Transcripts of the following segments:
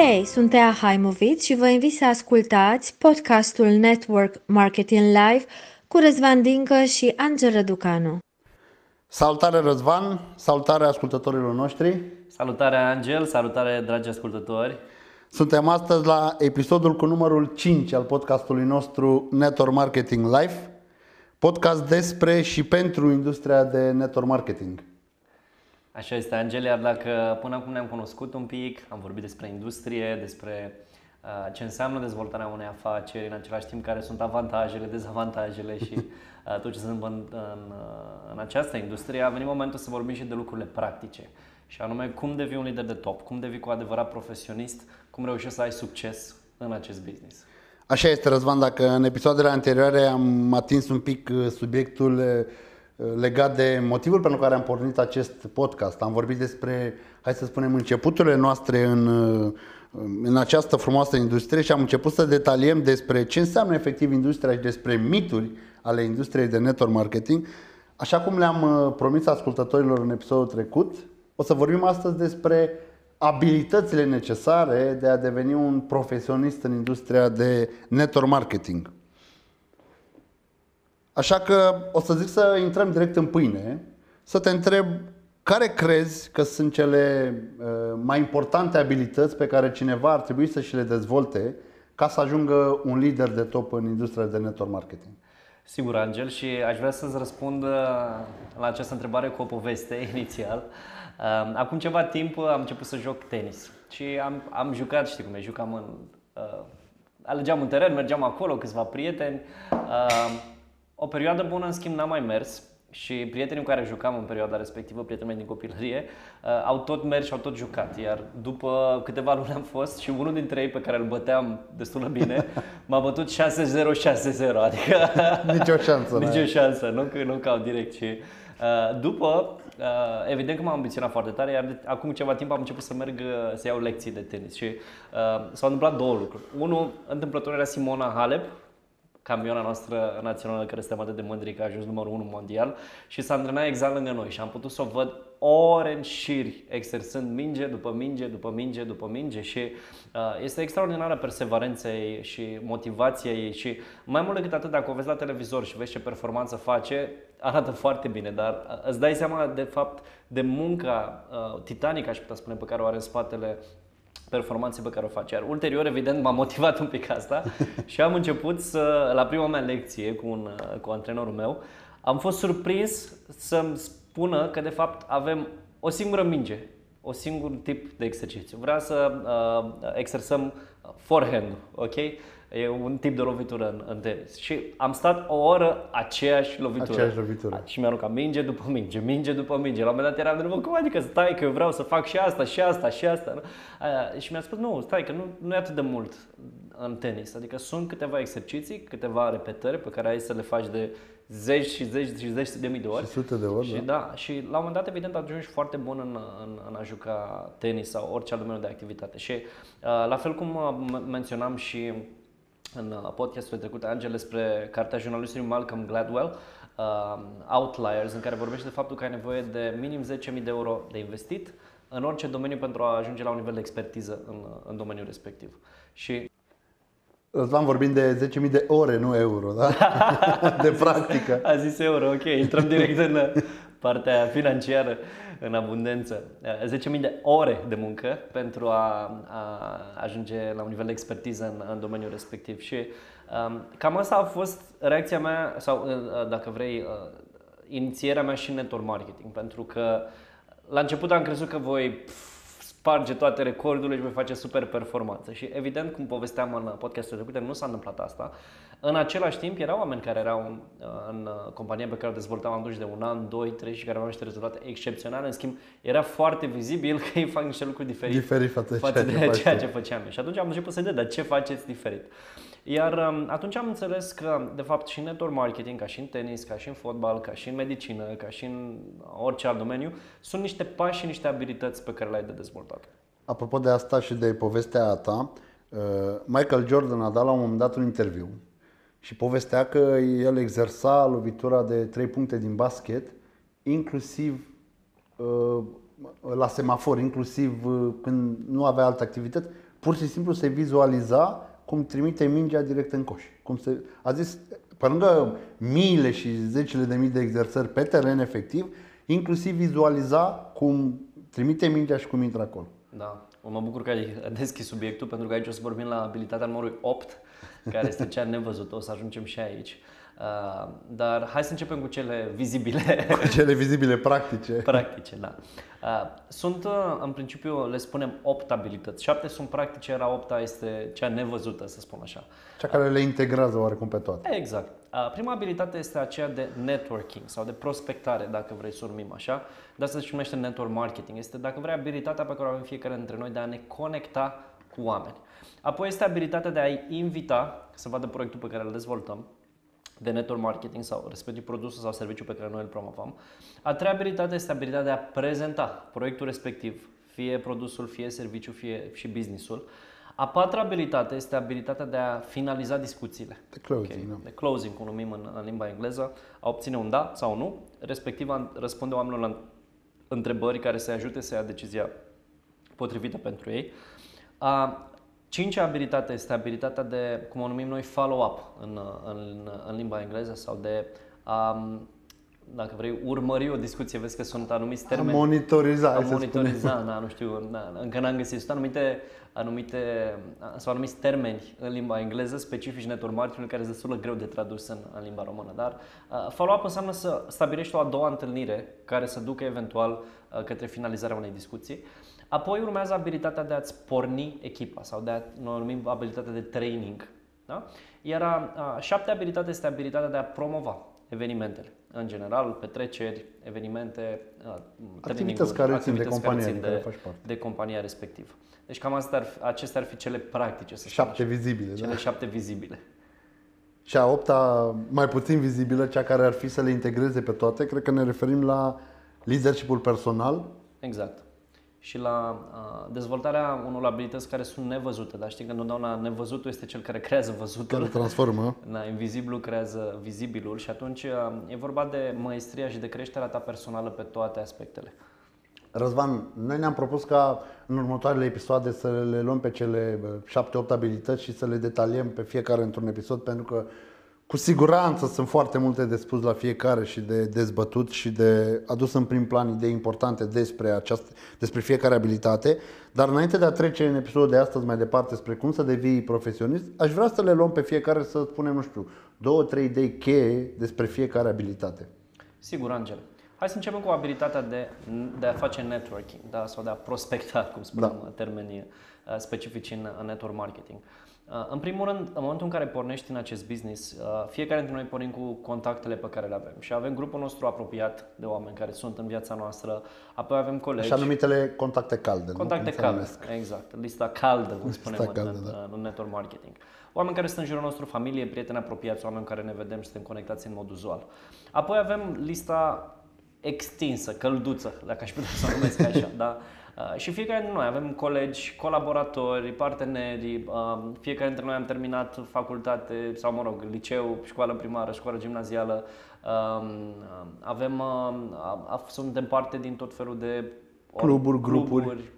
Hei, sunt Tea Haimovic și vă invit să ascultați podcastul Network Marketing Live cu Răzvan Dincă și Angel Răducanu. Salutare Răzvan, salutare ascultătorilor noștri. Salutare Angel, salutare dragi ascultători. Suntem astăzi la episodul cu numărul 5 al podcastului nostru Network Marketing Live, podcast despre și pentru industria de network marketing. Așa este, Angel, iar dacă până acum ne-am cunoscut un pic, am vorbit despre industrie, despre uh, ce înseamnă dezvoltarea unei afaceri, în același timp care sunt avantajele, dezavantajele și uh, tot ce se întâmplă în, în, uh, în această industrie, a venit momentul să vorbim și de lucrurile practice. Și anume, cum devii un lider de top, cum devii cu adevărat profesionist, cum reușești să ai succes în acest business. Așa este, Răzvan, dacă în episoadele anterioare am atins un pic subiectul legat de motivul pentru care am pornit acest podcast. Am vorbit despre, hai să spunem, începuturile noastre în, în această frumoasă industrie și am început să detaliem despre ce înseamnă efectiv industria și despre mituri ale industriei de network marketing. Așa cum le-am uh, promis ascultătorilor în episodul trecut, o să vorbim astăzi despre abilitățile necesare de a deveni un profesionist în industria de network marketing. Așa că o să zic să intrăm direct în pâine, să te întreb care crezi că sunt cele uh, mai importante abilități pe care cineva ar trebui să și le dezvolte ca să ajungă un lider de top în industria de network marketing? Sigur, Angel, și aș vrea să-ți răspund uh, la această întrebare cu o poveste inițial. Uh, acum ceva timp am început să joc tenis și am, am jucat, știi cum e, jucam în... Uh, alegeam un teren, mergeam acolo, câțiva prieteni. Uh, o perioadă bună, în schimb, n-am mai mers și prietenii cu care jucam în perioada respectivă, prietenii mei din copilărie, uh, au tot mers și au tot jucat. Iar după câteva luni am fost și unul dintre ei pe care îl băteam destul de bine m-a bătut 6-0, 6-0, adică... Nici o șansă. Nici o șansă, nu că nu cau direct. Și, uh, după, uh, evident că m-am ambiționat foarte tare, iar de, acum ceva timp am început să merg uh, să iau lecții de tenis și uh, s-au întâmplat două lucruri. Unul, întâmplător era Simona Halep, campiona noastră națională care suntem atât de mândri că a ajuns numărul 1 mondial și s-a antrenat exact lângă noi și am putut să o văd ore în șiri exersând minge după minge, după minge, după minge și uh, este extraordinară perseverența ei și motivația ei și mai mult decât atât dacă o vezi la televizor și vezi ce performanță face, arată foarte bine, dar uh, îți dai seama de fapt de munca uh, titanică, aș putea spune, pe care o are în spatele performanțe pe care o face. Iar ulterior, evident, m-a motivat un pic asta și am început să, la prima mea lecție cu, un, cu antrenorul meu, am fost surprins să-mi spună că de fapt avem o singură minge, o singur tip de exercițiu. Vreau să uh, exersăm forehand, ok? E un tip de lovitură în, în tenis. Și am stat o oră aceeași lovitură. Aceeași lovitură. Și mi-a aruncat minge după minge, minge după minge. La un moment dat eram de cum adică stai că eu vreau să fac și asta, și asta, și asta. Nu? Aia, și mi-a spus, nu, stai că nu, nu e atât de mult în tenis. Adică sunt câteva exerciții, câteva repetări pe care ai să le faci de zeci și zeci și zeci de mii de ori. Și sute de ori, și, da. da. Și la un moment dat, evident, ajungi foarte bun în, în, în a juca tenis sau orice alt domeniu de activitate. Și uh, la fel cum uh, menționam și în uh, podcastul trecut, Angel, despre cartea jurnalistului Malcolm Gladwell, uh, Outliers, în care vorbește de faptul că ai nevoie de minim 10.000 de euro de investit în orice domeniu pentru a ajunge la un nivel de expertiză în, în domeniul respectiv. Și Răzvan vorbim de 10.000 de ore, nu euro, da? de practică. A zis euro, ok, intrăm direct în partea financiară în abundență. 10.000 de ore de muncă pentru a, a ajunge la un nivel de expertiză în, în domeniul respectiv. Și um, cam asta a fost reacția mea, sau uh, dacă vrei, uh, inițierea mea și în network marketing, pentru că la început am crezut că voi pf, sparge toate recordurile și voi face super performanță. Și evident, cum povesteam în podcastul trecut, nu s-a întâmplat asta. În același timp, erau oameni care erau în, în compania pe care o dezvoltam atunci de un an, doi, trei și care aveau niște rezultate excepționale. În schimb, era foarte vizibil că ei fac niște lucruri diferite Diferit față, față de ceea ce făceam eu. Și atunci am început să dar ce faceți diferit? Iar um, atunci am înțeles că, de fapt, și în network marketing, ca și în tenis, ca și în fotbal, ca și în medicină, ca și în orice alt domeniu, sunt niște pași și niște abilități pe care le-ai de dezvoltat. Apropo de asta și de povestea ta, uh, Michael Jordan a dat la un moment dat un interviu și povestea că el exersa lovitura de 3 puncte din basket, inclusiv uh, la semafor, inclusiv uh, când nu avea alte activități, pur și simplu se vizualiza cum trimite mingea direct în coș. Cum se, a zis, pe lângă miile și zecile de mii de exersări pe teren efectiv, inclusiv vizualiza cum trimite mingea și cum intră acolo. Da, mă bucur că ai deschis subiectul pentru că aici o să vorbim la abilitatea numărul 8, care este cea nevăzută, o să ajungem și aici. Uh, dar hai să începem cu cele vizibile. Cu cele vizibile practice. practice, da. Uh, sunt, uh, în principiu, le spunem 8 abilități. 7 sunt practice, era 8 este cea nevăzută, să spun așa. Cea care le integrează oarecum pe toate. Exact. Prima abilitate este aceea de networking sau de prospectare, dacă vrei să o numim așa. De asta se numește network marketing. Este, dacă vrei, abilitatea pe care o avem fiecare dintre noi de a ne conecta cu oameni. Apoi este abilitatea de a-i invita să vadă proiectul pe care îl dezvoltăm, de network marketing sau respectiv produsul sau serviciul pe care noi îl promovăm. A treia abilitate este abilitatea de a prezenta proiectul respectiv, fie produsul, fie serviciul, fie și businessul. A patra abilitate este abilitatea de a finaliza discuțiile. De closing, okay. Da. De closing, cum numim în, în limba engleză, a obține un da sau nu, respectiv a răspunde oamenilor la întrebări care să ajute să ia decizia potrivită pentru ei. A Cincea abilitate este abilitatea de, cum o numim noi, follow-up în, în, în limba engleză sau de um, dacă vrei, urmări o discuție, vezi că sunt anumiți termeni. A monitoriza, a monitoriza, da, nu știu, da, încă n-am găsit. Sunt anumite, anumite, sau anumiți termeni în limba engleză specifici network marketing care sunt destul de greu de tradus în, în limba română. Dar uh, follow-up înseamnă să stabilești o a doua întâlnire care să ducă eventual uh, către finalizarea unei discuții. Apoi urmează abilitatea de a-ți porni echipa sau de a, noi numim abilitatea de training. Da? Iar a, a șaptea abilitate este abilitatea de a promova evenimentele. În general, petreceri, evenimente, activități care țin de compania țin de, de compania respectivă. Deci cam astea ar fi, acestea ar fi cele practice. Să șapte vizibile. Cele da? șapte vizibile. Și a opta, mai puțin vizibilă, cea care ar fi să le integreze pe toate, cred că ne referim la leadership personal. Exact și la uh, dezvoltarea unor abilități care sunt nevăzute. Dar știi că întotdeauna nevăzutul este cel care creează văzutul. Care transformă. Da, invizibilul creează vizibilul și atunci uh, e vorba de maestria și de creșterea ta personală pe toate aspectele. Răzvan, noi ne-am propus ca în următoarele episoade să le luăm pe cele 7-8 abilități și să le detaliem pe fiecare într-un episod pentru că cu siguranță sunt foarte multe de spus la fiecare și de dezbătut și de adus în prim plan idei importante despre, această, despre fiecare abilitate. Dar înainte de a trece în episodul de astăzi mai departe spre cum să devii profesionist, aș vrea să le luăm pe fiecare să spunem, nu știu, două, trei idei cheie despre fiecare abilitate. Sigur, Angel. Hai să începem cu abilitatea de, de a face networking da? sau de a prospecta, cum spunem da. termenii uh, specifici în, în network marketing. Uh, în primul rând, în momentul în care pornești în acest business, uh, fiecare dintre noi pornim cu contactele pe care le avem și avem grupul nostru apropiat de oameni care sunt în viața noastră, apoi avem colegi. Așa numitele contacte calde. Contacte nu? calde, exact. Lista caldă, cum spunem Lista caldă, în, da. în network marketing. Oameni care sunt în jurul nostru, familie, prieteni apropiați, oameni care ne vedem și suntem conectați în mod uzual. Apoi avem lista extinsă, călduță, dacă aș putea să o numesc așa, da? Uh, și fiecare dintre noi avem colegi, colaboratori, parteneri, uh, fiecare dintre noi am terminat facultate sau, mă rog, liceu, școală primară, școală gimnazială, um, avem, uh, suntem parte din tot felul de cluburi, grupuri, grupuri,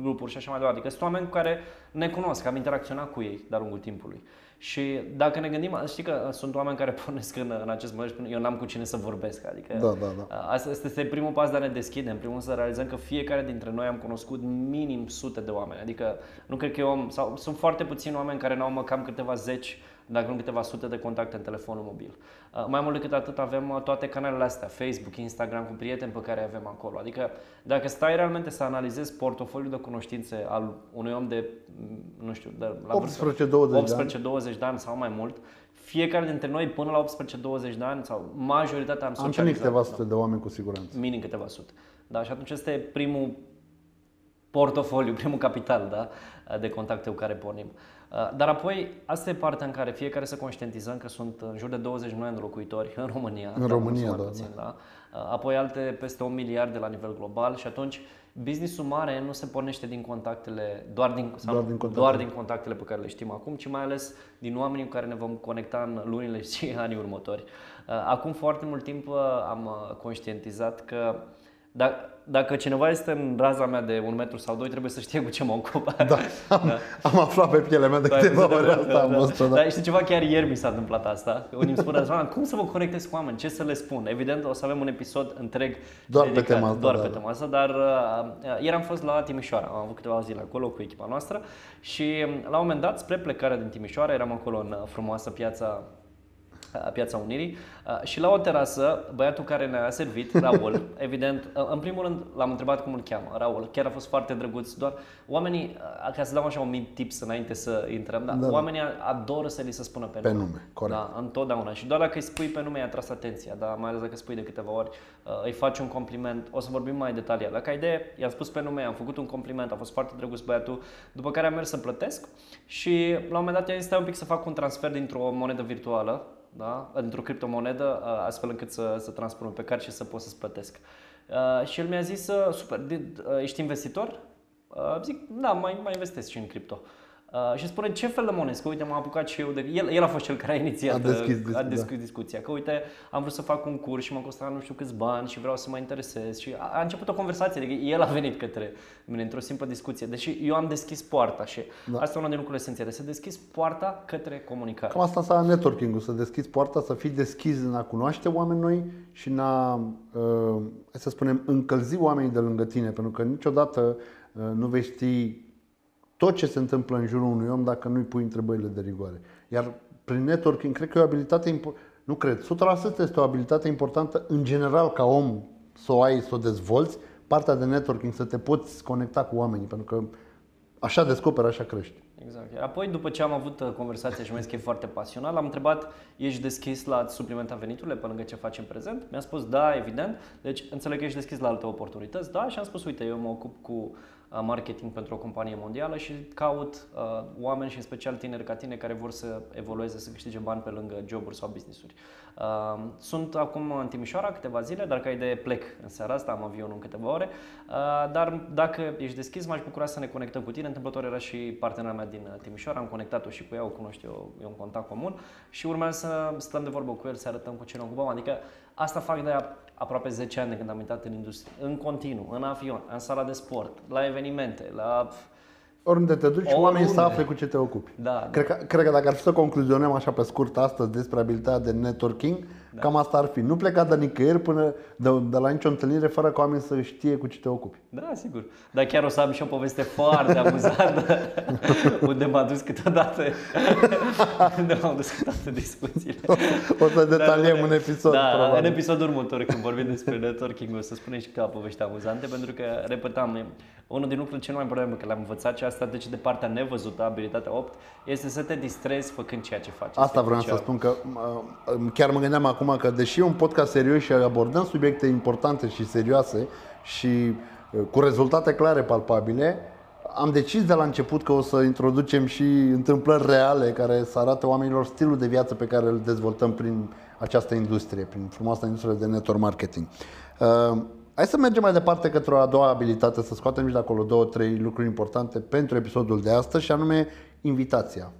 grupuri și așa mai departe. Adică sunt oameni care ne cunosc, am interacționat cu ei de-a lungul timpului. Și dacă ne gândim, știi că sunt oameni care pornesc în, în acest moment și spun, eu n-am cu cine să vorbesc. Adică da, da, da. asta este primul pas de a ne deschide, în primul rând să realizăm că fiecare dintre noi am cunoscut minim sute de oameni. Adică nu cred că eu, sau sunt foarte puțini oameni care n-au măcar câteva zeci dacă nu câteva sute de contacte în telefonul mobil. Uh, mai mult decât atât avem uh, toate canalele astea, Facebook, Instagram, cu prieteni pe care avem acolo. Adică dacă stai realmente să analizezi portofoliul de cunoștințe al unui om de, mm, nu știu, de la 18-20 de ani sau mai mult, fiecare dintre noi până la 18-20 de ani sau majoritatea am socializat. Am câteva sute de oameni cu siguranță. Minim câteva sute. Da, și atunci este primul portofoliu, primul capital da, de contacte cu care pornim. Uh, dar apoi, asta e partea în care fiecare să conștientizăm că sunt în jur de 20 milioane de locuitori în România. În România, da, puțin, da. da. Apoi alte peste un miliard de la nivel global și atunci businessul mare nu se pornește din contactele, doar din, sau doar, din contactele. doar din contactele pe care le știm acum, ci mai ales din oamenii cu care ne vom conecta în lunile și anii următori. Uh, acum foarte mult timp uh, am conștientizat că Dacă, dacă cineva este în raza mea de un metru sau doi, trebuie să știe cu ce mă ocup. Da, am, da. am aflat pe pielea mea de Da, câteva da, ori da, asta. da, am da. văzut-o, da. Dar știi ceva, chiar ieri mi s-a întâmplat asta. Unii îmi spun, Răzvan, cum să mă conectez cu oameni? Ce să le spun? Evident, o să avem un episod întreg Doar pe dedicat, tema asta, Doar da, pe da. tema asta, dar uh, ieri am fost la Timișoara. Am avut câteva zile acolo cu echipa noastră și um, la un moment dat, spre plecarea din Timișoara, eram acolo în uh, frumoasă piața uh, Piața Unirii uh, și la o terasă, băiatul care ne-a servit, Raul, evident, uh, în primul rând l-am întrebat cum îl cheamă, Raul, chiar a fost foarte drăguț, doar oamenii, uh, ca să dau așa un mic tips înainte să intrăm, da, Da. oamenii adoră să li se spună pe, Pe nume, corect. Da, întotdeauna. Și doar dacă îi spui pe nume, i-a tras atenția, da? mai ales dacă spui de câteva ori, uh, îi faci un compliment, o să vorbim mai detaliat. Dacă ai idee, i-am spus pe nume, am făcut un compliment, a fost foarte drăguț băiatul, după care am mers să plătesc și la un moment dat i-am zis, stai un pic să fac un transfer dintr-o monedă virtuală, da? dintr-o criptomonedă, uh, astfel încât să, să transpun pe card și să pot să-ți plătesc. Uh, și el mi-a zis, uh, super, de, uh, ești investitor? Uh, zic, da, mai, mai investesc și în cripto. Uh, și spune ce fel de monezi, că uite m-am apucat și eu de... El, el a fost cel care a inițiat, A deschis uh, dis- a deschis discuția, că uite am vrut să fac un curs și m-a costat nu știu câți bani și vreau să mă interesez. Și a, a început o conversație, adică el a venit către mine într-o simplă discuție, deși eu am deschis poarta și da. asta e una din lucrurile esențiale, să deschizi poarta către comunicare. Cam asta înseamnă networking-ul, să deschizi poarta, să fii deschis în a cunoaște oameni noi și în a, uh, hai să spunem, încălzi oamenii de lângă tine, pentru că niciodată uh, nu vei ști tot ce se întâmplă în jurul unui om dacă nu-i pui întrebările de rigoare. Iar prin networking, cred că e o abilitate, impo- nu cred, 100% este o abilitate importantă în general ca om să o ai, să o dezvolți, partea de networking, să te poți conecta cu oamenii, pentru că așa descoperi, așa crești. Exact. Apoi, după ce am avut uh, conversația și mi-a zis că e foarte pasionat, l-am întrebat, ești deschis la a suplimenta veniturile pe lângă ce faci în prezent? Mi-a spus, da, evident. Deci, înțeleg că ești deschis la alte oportunități, da? Și am spus, uite, eu mă ocup cu uh, marketing pentru o companie mondială și caut uh, oameni și în special tineri ca tine care vor să evolueze, să câștige bani pe lângă joburi sau business-uri. Uh, sunt acum în Timișoara câteva zile, dar ca idee plec în seara asta, am avionul în câteva ore, uh, dar dacă ești deschis, m-aș bucura să ne conectăm cu tine. Întâmplător era și partenera mea din uh, Timișoara, am conectat-o și cu ea, o cunoște, o, e un contact comun și urmează să stăm de vorbă cu el, să arătăm cu ce ne ocupăm. Adică asta fac de aproape 10 ani de când am intrat în industrie, în continuu, în avion, în sala de sport, la evenimente, la... Oriunde te duci, Oriunde. oamenii să afle cu ce te ocupi. Da, Cred că, cred că dacă ar fi să concluzionăm așa pe scurt astăzi despre abilitatea de networking, da. cam asta ar fi. Nu pleca de nicăieri până de, de la nicio întâlnire fără ca oamenii să știe cu ce te ocupi. Da, sigur. Dar chiar o să am și o poveste foarte amuzantă unde m-a dus câteodată unde m-am dus câteodată discuțiile. O să detaliem Dar, un episod, Da, probabil. în episodul următor când vorbim despre networking o să spunem și câteva povești amuzante pentru că, repetam, e unul din lucrurile cel mai importante pe care le-am învățat și asta deci de partea nevăzută, abilitatea 8, este să te distrezi făcând ceea ce faci. Asta Este vreau să crucial. spun că uh, chiar mă gândeam acum că deși e un podcast serios și abordăm subiecte importante și serioase și uh, cu rezultate clare, palpabile, am decis de la început că o să introducem și întâmplări reale care să arate oamenilor stilul de viață pe care îl dezvoltăm prin această industrie, prin frumoasa industrie de network marketing. Uh, hai să mergem mai departe către o a doua abilitate, să scoatem și de acolo două, trei lucruri importante pentru episodul de astăzi și anume invitația.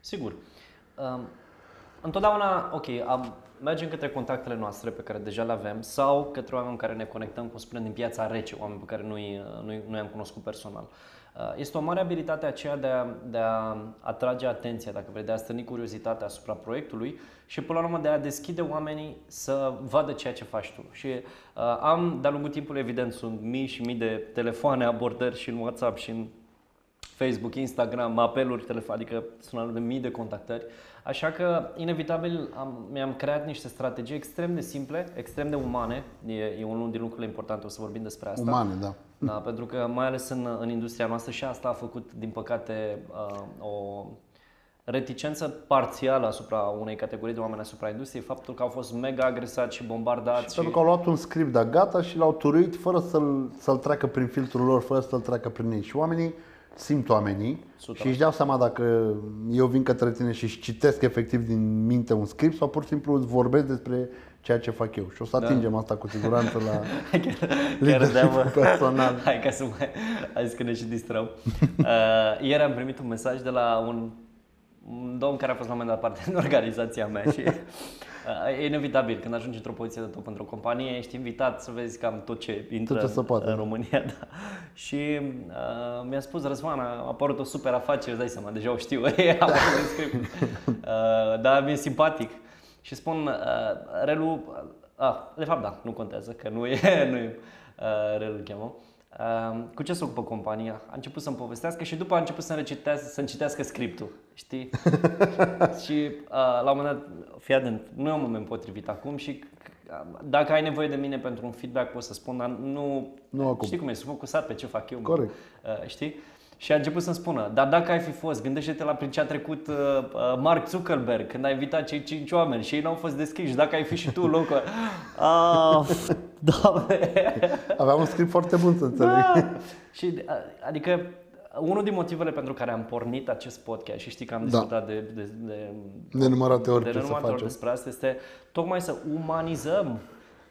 Sigur. Um, întotdeauna, ok, am, mergem către contactele noastre pe care deja le avem sau către oameni cu care ne conectăm, cum spunem, din piața rece, oameni pe care noi, noi, noi am cunoscut personal. Uh, Este o mare abilitate aceea de a, de a atrage atenția, dacă vrei, de a stârni curiozitatea asupra proiectului și până la urmă de a deschide oamenii să vadă ceea ce faci tu. Și uh, am, de-a lungul timpului, evident, sunt mii și mii de telefoane, abordări și în WhatsApp și în Facebook, Instagram, apeluri telefonice, adică sună de mii de contactări. Așa că, inevitabil, am, mi-am creat niște strategii extrem de simple, extrem de umane. E, e unul din lucrurile importante, o să vorbim despre asta. Umane, da. Da, pentru că mai ales în, în industria noastră și asta a făcut, din păcate, uh, o reticență parțială asupra unei categorii de oameni asupra industriei, faptul că au fost mega agresați și bombardați. Și pentru că au luat un script de gata și l-au turuit fără să-l, să-l treacă prin filtrul lor, fără să-l treacă prin ei. Și oamenii simt oamenii Sută. și își dau seama dacă eu vin către tine și își citesc efectiv din minte un script sau pur și simplu îți vorbesc despre ceea ce fac eu. Și o să atingem asta cu siguranță la chiar, chiar leadership deamă. personal. Hai ca să mai... Hai să că ne și distrăm. Uh, ieri am primit un mesaj de la un, un domn care a fost la un moment dat parte în organizația mea și uh, Uh, E inevitabil, când ajungi într-o poziție de top într-o companie, ești invitat să vezi cam tot ce intră Tot ce se poate. în România. Da. Și uh, mi-a spus Răzvan, a apărut o super afacere, îți dai seama, deja o știu, am văzut script. uh, dar mi-e simpatic. Și spun, uh, Relu, uh, de fapt da, nu contează, că nu e, nu e uh, Relu îl cheamă. Uh, cu ce se ocupă compania? A început să-mi povestească și după a început să-mi, recitească, să-mi citească scriptul, știi? și uh, la un moment dat, fii atent, nu e un moment potrivit acum și uh, dacă ai nevoie de mine pentru un feedback pot să spun, dar nu, Nu acum. știi cum e, sunt focusat pe ce fac eu. mă. Corect. Uh, știi? Și a început să-mi spună, dar dacă ai fi fost, gândește-te la prin ce a trecut uh, uh, Mark Zuckerberg când a invitat cei cinci oameni și ei n-au fost deschiși, dacă ai fi și tu în locul ăla. Ah, doamne! Aveam un script foarte bun să înțeleg. Da. și, uh, adică, unul din motivele pentru care am pornit acest podcast și știi că am discutat de, de, de, De nenumărate ori de ce să nenumărate ori facem. despre asta, este tocmai să umanizăm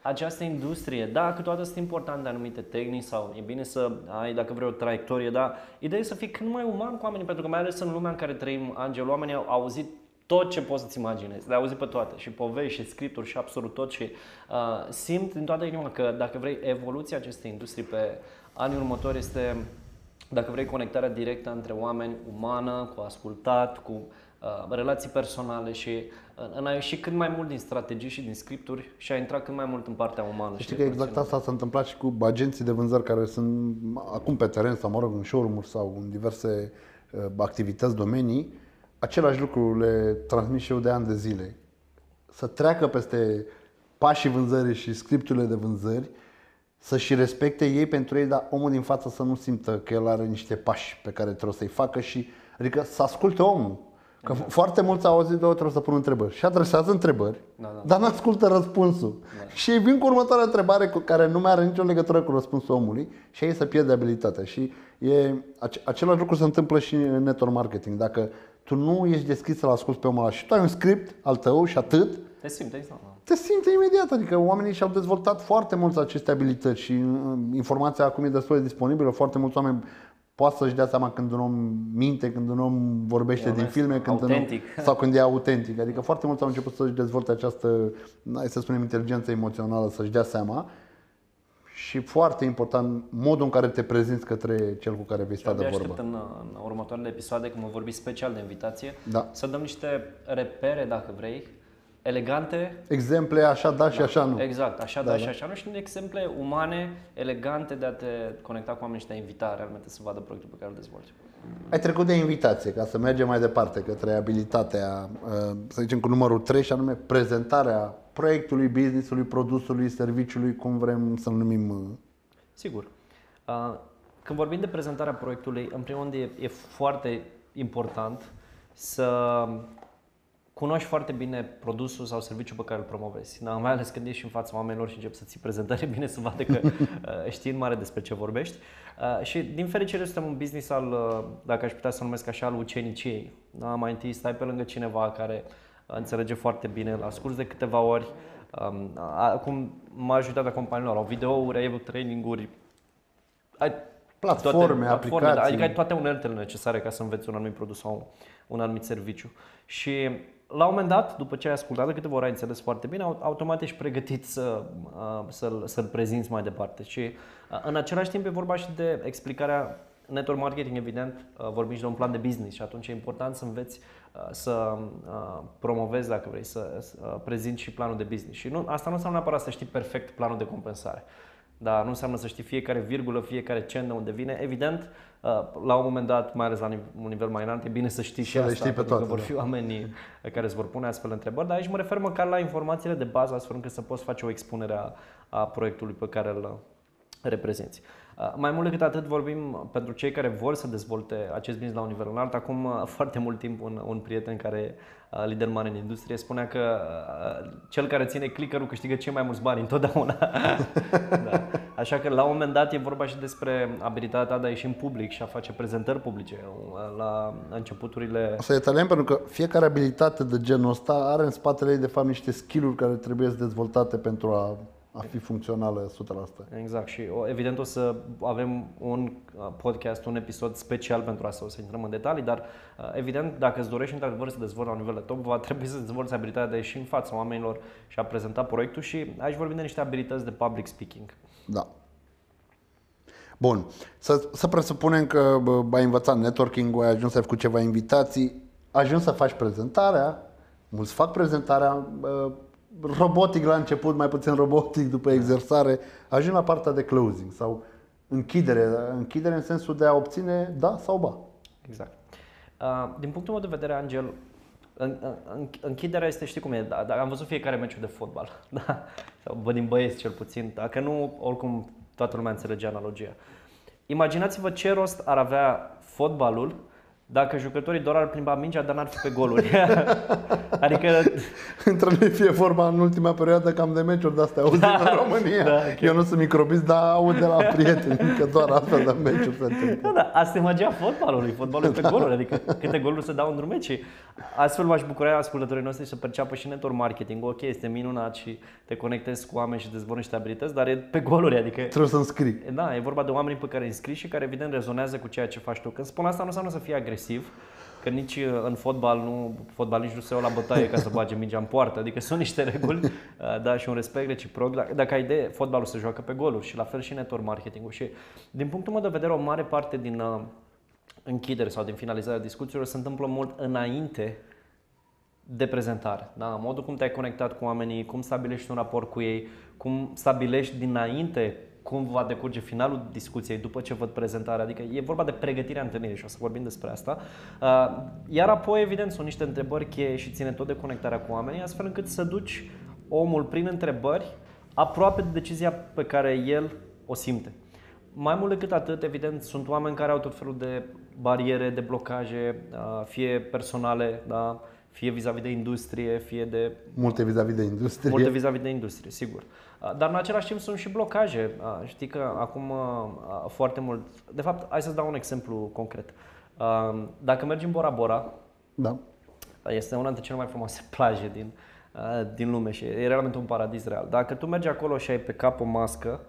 această industrie. Da, câteodată sunt importante anumite tehnici sau e bine să ai, dacă vrei, o traiectorie, dar ideea e să fii cât mai uman cu oamenii, pentru că mai ales în lumea în care trăim, Angel, oamenii au auzit tot ce poți să-ți imaginezi, le-ai auzit pe toate, și povești, și scripturi, și absolut tot și uh, simt din toată inima că dacă vrei evoluția acestei industrii pe anii următori este dacă vrei conectarea directă între oameni, umană, cu ascultat, cu uh, relații personale și uh, în a ieși cât mai mult din strategii și din scripturi și a intra cât mai mult în partea umană. Știi că exact asta s-a întâmplat și cu agenții de vânzări care sunt acum pe teren sau, mă rog, în showroom sau în diverse uh, activități, domenii. Același lucru le transmit și eu de ani de zile. Să treacă peste pașii vânzării și scripturile de vânzări, să și respecte ei pentru ei, dar omul din față să nu simtă că el are niște pași pe care trebuie să-i facă și, adică să asculte omul. Că foarte mulți au auzit de o trebuie să pun întrebări și adresează întrebări, Da, da. dar nu ascultă răspunsul. Și ei vin cu următoarea întrebare cu care nu mai are nicio legătură cu răspunsul omului și ei să pierde abilitatea. Și e, ace- același lucru se întâmplă și în network marketing. Dacă tu nu ești deschis să-l asculti pe omul ăla și tu ai un script al tău și atât, Te simți, exact. da. te simte imediat, adică oamenii și-au dezvoltat foarte mulți aceste abilități și uh, informația acum e destul de disponibilă, foarte mulți oameni poate să-și dea seama când un om minte, când un om vorbește E din onest, filme, când un om, autentic. sau când e autentic. Adică foarte mulți au început să-și dezvolte această, hai să spunem, inteligență emoțională, să-și dea seama și foarte important modul în care te prezinți către cel cu care vei sta de Abia vorbă. aștept în, în următoarele episoade, când mă vorbi special de invitație, Da. să dăm niște repere, dacă vrei, elegante Exemple așa da și așa nu. Exact, așa da, Da, și da. așa. Nu știu, exemple umane, elegante de a te conecta cu oamenii și de a invita realmente să vadă proiectul pe care îl dezvolți. Ai trecut de invitație ca să mergem mai departe către abilitatea, uh, să zicem cu numărul 3 și anume prezentarea proiectului, businessului, produsului, serviciului, cum vrem să-l numim. uh. Sigur. Uh, Când vorbim de prezentarea proiectului, în primul rând e, e foarte important să cunoști foarte bine produsul sau serviciul pe care îl promovezi. Da, mai ales când ești în fața oamenilor și începi să ții prezentare, e bine să vadă că uh, știi în mare despre ce vorbești. Uh, Și din fericire suntem un business al, uh, dacă aș putea să numesc așa, al uceniciei. Da, mai întâi stai pe lângă cineva care înțelege foarte bine, îl asculți de câteva ori. Um, Acum majoritatea companiilor au videouri, ai training-uri, ai Platforme, aplicații. da, adică ai toate uneltele necesare ca să înveți un anumit produs sau un anumit serviciu. Și la un moment dat, după ce ai ascultat de câteva ori ai înțeles foarte bine, au- automat ești pregătit să, uh, să-l, să-l prezinți mai departe. Și uh, în același timp e vorba și de explicarea network marketing, evident, uh, vorbim și de un plan de business și atunci e important să înveți uh, să uh, promovezi, dacă vrei, să să, uh, prezinți și planul de business. Și nu, asta nu înseamnă neapărat să știi perfect planul de compensare. Dar nu înseamnă să știi fiecare virgulă, fiecare cent de unde vine. Evident, uh, la un moment dat, mai ales la nive- un nivel mai înalt, e bine să știi și Să le asta, știi pe pentru că toate, vor da. fi oamenii care îți vor pune astfel întrebări. Dar aici mă refer măcar la informațiile de bază, astfel încât să poți face o expunere a, a proiectului pe care îl reprezinți. Uh, Mai mult decât atât vorbim pentru cei care vor să dezvolte acest business la un nivel înalt. Acum uh, foarte mult timp un, un prieten care uh, lider mare în industrie spunea că uh, cel care ține clickerul câștigă cei mai mulți bani întotdeauna. da. Așa că la un moment dat e vorba și despre abilitatea ta de a ieși în public și a face prezentări publice. Uh, La începuturile Asta e talent pentru că fiecare abilitate de genul ăsta are în spatele ei de fapt niște skill-uri care trebuie dezvoltate pentru a, a fi funcțională 100%. Exact și o, evident o să avem un uh, podcast, un episod special pentru asta, o să intrăm în detalii, dar uh, evident dacă îți dorești într-adevăr să dezvolți la un nivel de top, va trebui să dezvolți abilitatea de a ieși în fața oamenilor și a prezenta proiectul și aici vorbim de niște abilități de public speaking. Da. Bun. Să, să presupunem că bă, ai învățat networking-ul, ai ajuns să ai făcut ceva invitații, ai ajuns să faci prezentarea, mulți fac prezentarea, bă, robotic la început, mai puțin robotic după exersare, ajung la partea de closing sau închidere, închidere în sensul de a obține da sau ba. Exact. Uh, din punctul meu de vedere, Angel, în, în, închiderea este, știi cum e, da, da, am văzut fiecare meciul de fotbal, da? sau văd din băieți cel puțin, dacă nu, oricum toată lumea înțelege analogia. Imaginați-vă ce rost ar avea fotbalul dacă jucătorii doar ar plimba mingea, dar n-ar fi pe goluri. adică... Între noi fie vorba în ultima perioadă cam de meciuri de astea auzim da, în România. Da, okay. Eu nu sunt microbist, dar aud de la prieteni că doar astfel de meciuri se întâmplă. Da, da, asta e magia fotbalului. Fotbalul e pe goluri, adică câte goluri se dau într-un meci. Astfel m-aș bucura ascultătorii noștri să perceapă și network marketing. Ok, este minunat și te conectezi cu oameni și dezvolți niște abilități, dar e pe goluri, adică... Trebuie să înscrii. Da, e vorba de oameni pe care îi înscrii și care evident rezonează cu ceea ce faci tu. Când spun asta nu înseamnă să fii agresiv agresiv, că nici uh, în fotbal nu, fotbaliști nu se iau la bătaie ca să bage mingea în poartă, adică sunt niște reguli, uh, da, și un respect reciproc. Dacă, dacă ai idee, fotbalul se joacă pe goluri și la fel și network marketingul. Și din punctul meu de vedere, o mare parte din uh, închidere sau din finalizarea discuțiilor se întâmplă mult înainte de prezentare. Da? Modul cum te-ai conectat cu oamenii, cum stabilești un raport cu ei, cum stabilești dinainte cum va decurge finalul discuției după ce văd prezentarea. Adică e vorba de pregătirea întâlnirii și o să vorbim despre asta. Uh, iar apoi, evident, sunt niște întrebări cheie și ține tot de conectarea cu oamenii, astfel încât să duci omul prin întrebări aproape de decizia pe care el o simte. Mai mult decât atât, evident, sunt oameni care au tot felul de bariere, de blocaje, uh, fie personale, da, fie vis-a-vis de industrie, fie de... Multe vis-a-vis de industrie. Multe vis-a-vis de industrie, sigur. Dar în același timp sunt și blocaje. Știi că acum foarte mult... De fapt, hai să-ți dau un exemplu concret. Dacă mergi în Bora Bora, da. este una dintre cele mai frumoase plaje din, din lume și e realmente un paradis real. Dacă tu mergi acolo și ai pe cap o mască,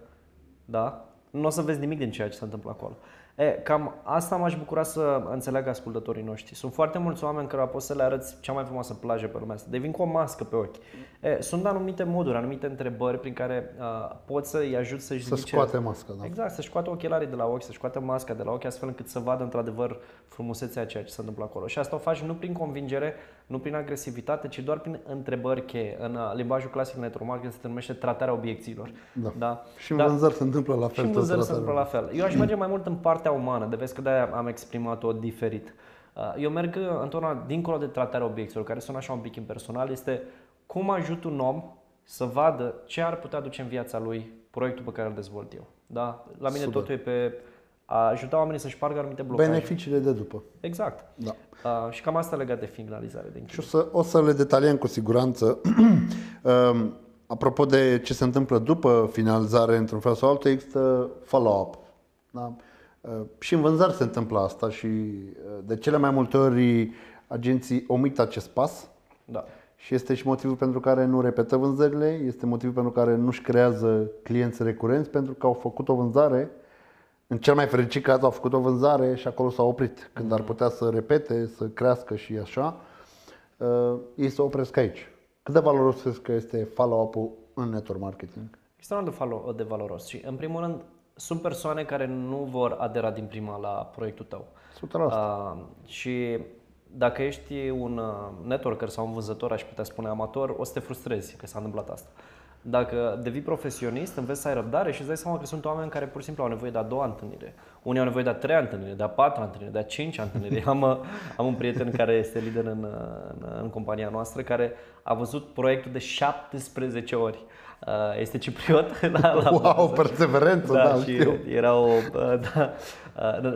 da, nu o să vezi nimic din ceea ce se întâmplă acolo. E, cam asta m-aș bucura să înțeleagă ascultătorii noștri. Sunt foarte mulți oameni care poți să le arăți cea mai frumoasă plajă pe lumea asta. Devin cu o mască pe ochi. E, sunt anumite moduri, anumite întrebări prin care uh, poți să-i ajut să-și Să scoate masca, da. Exact, să-și scoate ochelarii de la ochi, să-și scoate masca de la ochi, astfel încât să vadă într-adevăr frumusețea ceea ce se întâmplă acolo. Și asta o faci nu prin convingere, nu prin agresivitate, ci doar prin întrebări cheie. În uh, limbajul clasic network se numește tratarea obiecțiilor. Da. da? Și în da. vânzări se întâmplă la fel. Și în vânzări se întâmplă la fel. Eu aș merge mai mult în partea umană, de vezi că de am exprimat-o diferit. Uh, eu merg întotdeauna dincolo de tratarea obiecțiilor, care sună așa un pic impersonal, este cum ajut un om să vadă ce ar putea duce în viața lui proiectul pe care îl dezvolt eu. Da? La mine Super. totul e pe a ajuta oamenii să-și pargă anumite blocaje. Beneficiile de după. Exact. Da. Uh, și cam asta legat de finalizare. De și o să, o să le detaliem cu siguranță. um, apropo de ce se întâmplă după finalizare, într-un fel sau altul, există follow-up. Da? Uh, și în vânzări se întâmplă asta și uh, de cele mai multe ori agenții omit acest pas. Da. Și este și motivul pentru care nu repetă vânzările, este motivul pentru care nu-și creează clienți recurenți, pentru că au făcut o vânzare în cel mai fericit caz au făcut o vânzare și acolo s-au oprit. Când mm-hmm. ar putea să repete, să crească și așa, uh, ei se opresc aici. Cât de valoros crezi că este follow-up-ul în network marketing? Este de, follow, de valoros și în primul rând sunt persoane care nu vor adera din prima la proiectul tău. 100%. Uh, și dacă ești un uh, networker sau un vânzător, aș putea spune amator, o să te frustrezi că s-a întâmplat asta. Dacă devii profesionist, înveți să ai răbdare și îți dai seama că sunt oameni care pur și simplu au nevoie de a doua întâlnire. Unii au nevoie de a treia întâlnire, de a patra întâlnire, de a cincea întâlnire. Am, am un prieten care este lider în, în, în compania noastră care a văzut proiectul de 17 ori. Uh, este cipriot la, la Wow, perseverență, da, da și știu. era o, uh, da, Uh,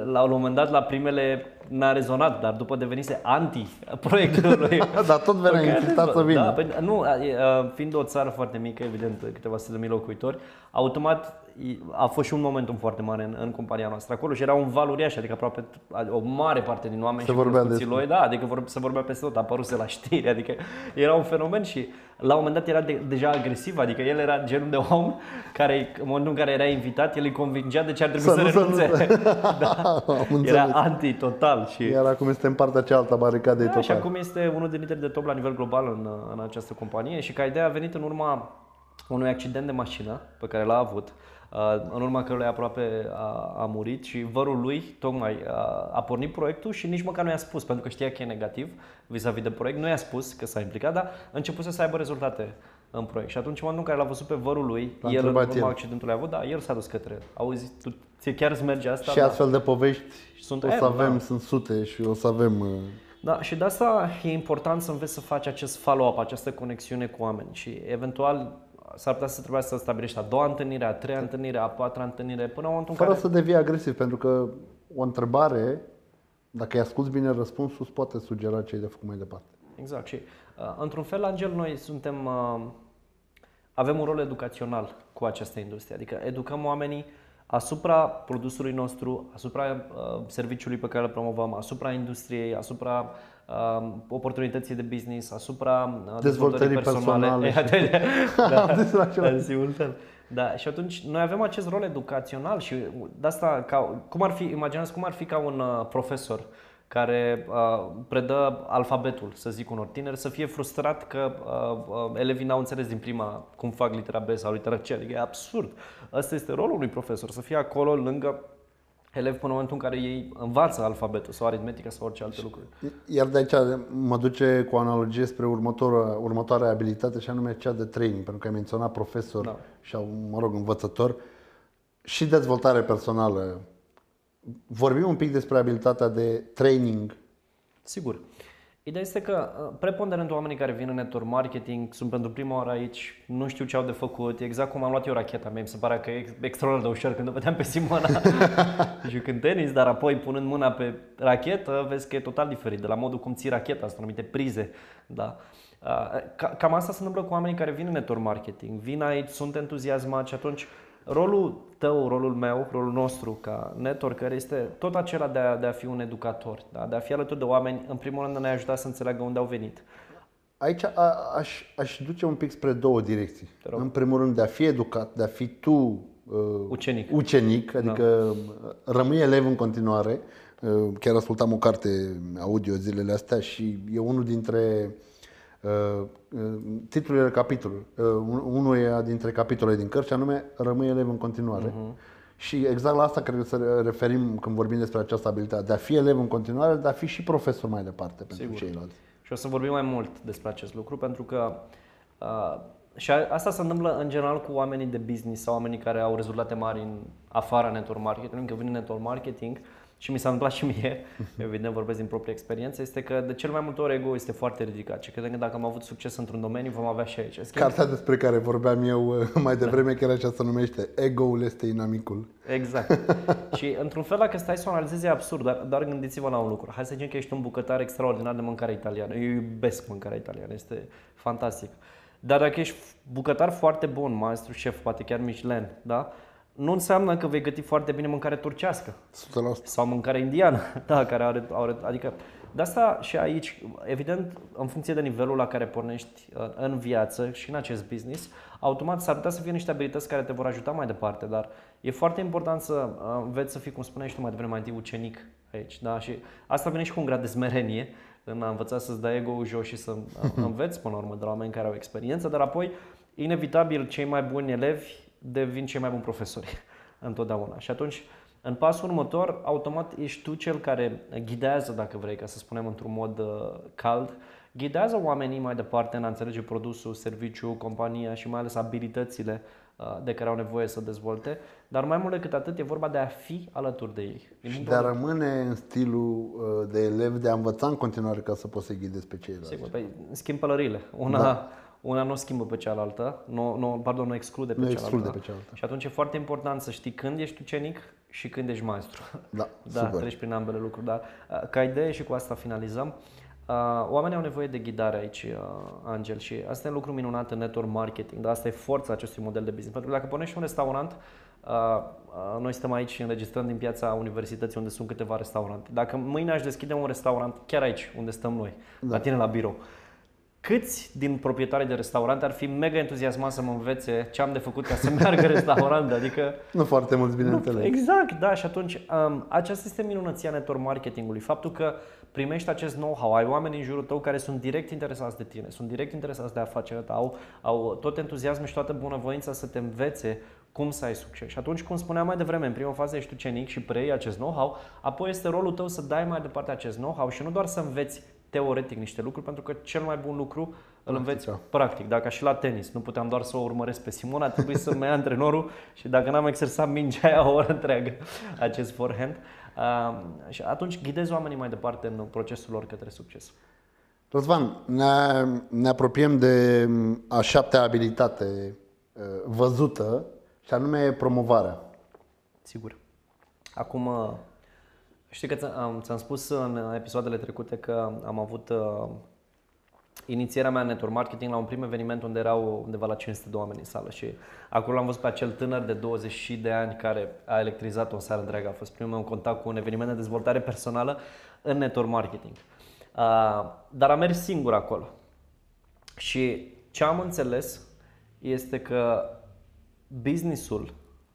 La un moment dat, la primele n-a rezonat, dar după devenise anti-proiectului. Dar tot venea Pe care- insistat să vină. Da, pentru- nu, a- e, a, fiind o țară foarte mică, evident, câteva sute de mii locuitori, automat i- a fost și un momentum foarte mare în, în compania noastră acolo și era un val uriaș, adică aproape t- o mare parte din oameni Se și vorbea cunoscuții despre. lui, da, adică vor, se vorbea peste tot, a apăruse la știri, adică era un fenomen și la un moment dat era de, deja agresiv, adică el era genul de om care în momentul în care era invitat, el îi convingea de ce ar trebui Să să, nu- să nu- renunțe. Am Era înțeles. anti-total și... Iar acum este în partea cealaltă a baricadei Da, și total. acum este unul din lideri de top la nivel global în, în această companie și ca idee a venit în urma unui accident de mașină pe care l-a avut, uh, în urma căruia aproape a, a murit și vărul lui tocmai a, a pornit proiectul și nici măcar nu i-a spus, pentru că știa că e negativ vis-a-vis de proiect, nu i-a spus că s-a implicat, dar a început să aibă rezultate în proiect. Și atunci, în momentul în care l-a văzut pe vărul lui, L-a el în întrebat urma el. accidentului a avut, da, el s-a dus către, auzi, tu, ție chiar îți merge asta? Și da. astfel de povești Sunt o să M, avem, da. sunt sute și o să avem... uh, Da, și de asta e important să înveți să faci acest follow-up, această conexiune cu oameni și eventual s-ar putea să trebuia să stabilești a doua întâlnire, a treia întâlnire, a patra întâlnire, până în momentul în Fără care... să devii agresiv, pentru că o întrebare, dacă îi asculți bine răspunsul, îți poate sugera ce ai de făcut mai departe. Exact. Și uh, într-un fel, Angel, noi suntem, uh, avem un rol educațional cu această industrie, adică educăm oamenii asupra produsului nostru, asupra uh, serviciului pe care îl promovăm, asupra industriei, asupra uh, oportunității de business, asupra uh, Dezvoltării personale. personale. da, Am zis la același în simultan. Da, și atunci noi avem acest rol educațional și de asta, ca, cum ar fi, imaginați cum ar fi ca un uh, profesor care uh, predă alfabetul, să zic, unor tineri, să fie frustrat că uh, uh, elevii n-au înțeles din prima cum fac litera B sau litera C. Adică e absurd. Asta este rolul unui profesor, să fie acolo lângă elevi până în momentul în care ei învață alfabetul sau aritmetica sau orice alte lucruri. Iar de aici mă duce cu o analogie spre următoarea, următoarea abilitate și anume cea de training, pentru că ai menționat profesor Da. și, mă rog, învățător și dezvoltare personală. Vorbim un pic despre abilitatea de training. Sigur. Ideea este că uh, preponderent oamenii care vin în network marketing sunt pentru prima oară aici, nu știu ce au de făcut, exact cum am luat eu racheta mea, mi se pare că e ex- extraordinar de ușor când o vedeam pe Simona jucând tenis, dar apoi punând mâna pe rachetă, vezi că e total diferit, de la modul cum ții racheta, sunt anumite prize, da. Uh, ca- Cam asta se întâmplă cu oamenii care vin în network marketing, vin aici, sunt entuziasmați și atunci rolul tău, rolul meu, rolul nostru ca networker este tot acela de a, de a fi un educator, da? de a fi alături de oameni, în primul rând de a ne ajuta să înțeleagă unde au venit. Aici a, aș, aș duce un pic spre două direcții. Te rog. În primul rând de a fi educat, de a fi tu uh, Ucenic. ucenic adică da. rămâi elev în continuare. Uh, chiar ascultam o carte audio zilele astea și e unul dintre uh, uh, titlurile capitolului, uh, un- unul dintre capitolele din cărți, și anume rămâi elev în continuare. Uh-huh. Și exact la asta cred că să referim când vorbim despre această abilitate, de a fi elev în continuare, de a fi și profesor mai departe pentru Sigur. ceilalți. Și o să vorbim mai mult despre acest lucru pentru că uh, și a- asta se întâmplă în general cu oamenii de business sau oamenii care au rezultate mari în afara network marketing, că vin în network marketing și mi s-a întâmplat și mie, evident vorbesc din proprie experiență, este că de cel mai multe ori ego este foarte ridicat și credem că dacă am avut succes într-un domeniu, vom avea și aici. În schimb, Cartea despre care vorbeam eu uh, mai devreme, chiar așa se numește Ego-ul este inamicul. Exact. și într-un fel, dacă stai să o analizezi, e absurd, dar, dar gândiți-vă la un lucru. Hai să zicem că ești un bucătar extraordinar de mâncare italiană. Eu iubesc mâncarea italiană, este fantastic. Dar dacă ești bucătar foarte bun, maestru șef, poate chiar Michelin, da? Nu înseamnă că vei găti foarte bine mâncare turcească 100%. sau mâncare indiană, da, care are, are adică de asta și aici, evident, în funcție de nivelul la care pornești uh, în viață și în acest business, automat s-ar putea să fie niște abilități care te vor ajuta mai departe, dar e foarte important să uh, înveți să fii, cum spuneai și tu mai devreme, mai întâi ucenic aici, da, și asta vine și cu un grad de smerenie, în a învăța să-ți dai ego-ul jos și să uh, înveți până la urmă de la oameni care au experiență, dar apoi, inevitabil, cei mai buni elevi devin cei mai buni profesori întotdeauna. Și atunci, în pasul următor, automat ești tu cel care ghidează, dacă vrei, ca să spunem într-un mod uh, cald, ghidează oamenii mai departe în a înțelege produsul, serviciul, compania și mai ales abilitățile uh, de care au nevoie să dezvolte, dar mai mult decât atât e vorba de a fi alături de ei. Din Și punctul de a meu rămâne în stilul uh, de elev, de a învăța în continuare ca să poți să ghidezi pe ceilalți. Sigur, păi, schimb pălările. Una, da. Una nu o schimbă pe cealaltă, nu, nu, pardon, nu exclude pe Nu cealaltă. exclude pe cealaltă. Și atunci e foarte important să știi când ești ucenic și când ești maestru. Da, Da, super. treci prin ambele lucruri, dar uh, ca idee și cu asta finalizăm. Uh, oamenii au nevoie de ghidare aici, uh, Angel, și asta e un lucru minunat în network marketing, dar asta e forța acestui model de business. Pentru că dacă pornești un restaurant, uh, uh, noi suntem aici și înregistrăm din piața universității unde sunt câteva restaurante. Dacă mâine aș deschide un restaurant chiar aici, unde stăm noi, da. la tine la birou, Câți din proprietarii de restaurante ar fi mega entuziasmați să mă învețe ce am de făcut ca să meargă restaurant? Adică Nu foarte mulți, bineînțeles. Exact, da, și atunci um, aceasta este minunăția network marketingului. Faptul că primești acest know-how, ai oameni în jurul tău care sunt direct interesați de tine, sunt direct interesați de afacerea ta, au, au tot entuziasmul și toată bunăvoința să te învețe cum să ai succes. Și atunci, cum spuneam mai devreme, în prima fază ești ucenic și preiei acest know-how, apoi este rolul tău să dai mai departe acest know-how și nu doar să înveți teoretic niște lucruri, pentru că cel mai bun lucru îl înveți Practica. practic. Dacă și la tenis nu puteam doar să o urmăresc pe Simona, trebuie să-mi ia antrenorul și dacă n-am exersat mingea aia o oră întreagă, acest forehand. Uh, și atunci ghidezi oamenii mai departe în procesul lor către succes. Răzvan, ne, ne apropiem de a șaptea abilitate uh, văzută și anume promovarea. Sigur. Acum, uh, știi că ți- am- ți-am spus în episoadele trecute că am avut uh, inițierea mea în network marketing la un prim eveniment unde erau undeva la 500 de oameni în sală și acolo am văzut pe acel tânăr de 20 și de ani care a electrizat o seară întreagă. A fost primul meu contact cu un eveniment de dezvoltare personală în network marketing. Uh, dar am mers singur acolo. Și ce am înțeles este că businessul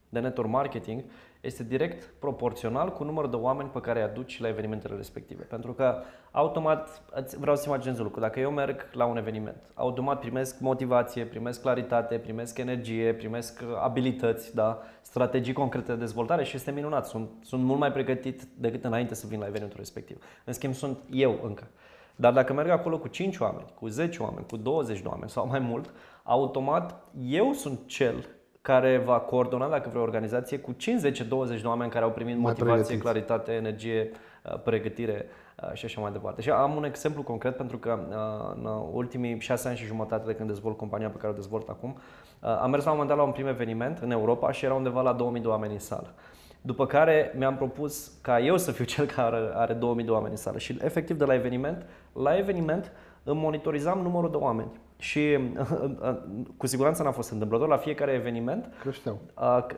de network marketing este direct proporțional cu numărul de oameni pe care îi aduci la evenimentele respective. Pentru că automat, îți- vreau să imaginez un lucru, dacă eu merg la un eveniment, automat primesc motivație, primesc claritate, primesc energie, primesc uh, abilități, da? strategii concrete de dezvoltare și este minunat. Sunt, sunt mult mai pregătit decât înainte să vin la evenimentul respectiv. În schimb, sunt eu încă. Dar dacă merg acolo cu 5 oameni, cu 10 oameni, cu 20 de oameni sau mai mult, automat eu sunt cel care va coordona, dacă vreo organizație, cu 50-20 de oameni care au primit Mai motivație, pregătiți. claritate, energie, uh, pregătire uh, și așa mai departe. Și am un exemplu concret pentru că uh, în ultimii 6 ani și jumătate de când dezvolt compania pe care o dezvolt acum, uh, am mers la un moment dat la un prim eveniment în Europa și era undeva la 2000 de oameni în sală. După care mi-am propus ca eu să fiu cel care are, are 2000 de oameni în sală și efectiv de la eveniment, la eveniment îmi monitorizam numărul de oameni. Și cu siguranță n-a fost întâmplător, la fiecare eveniment Creșteau. a, c-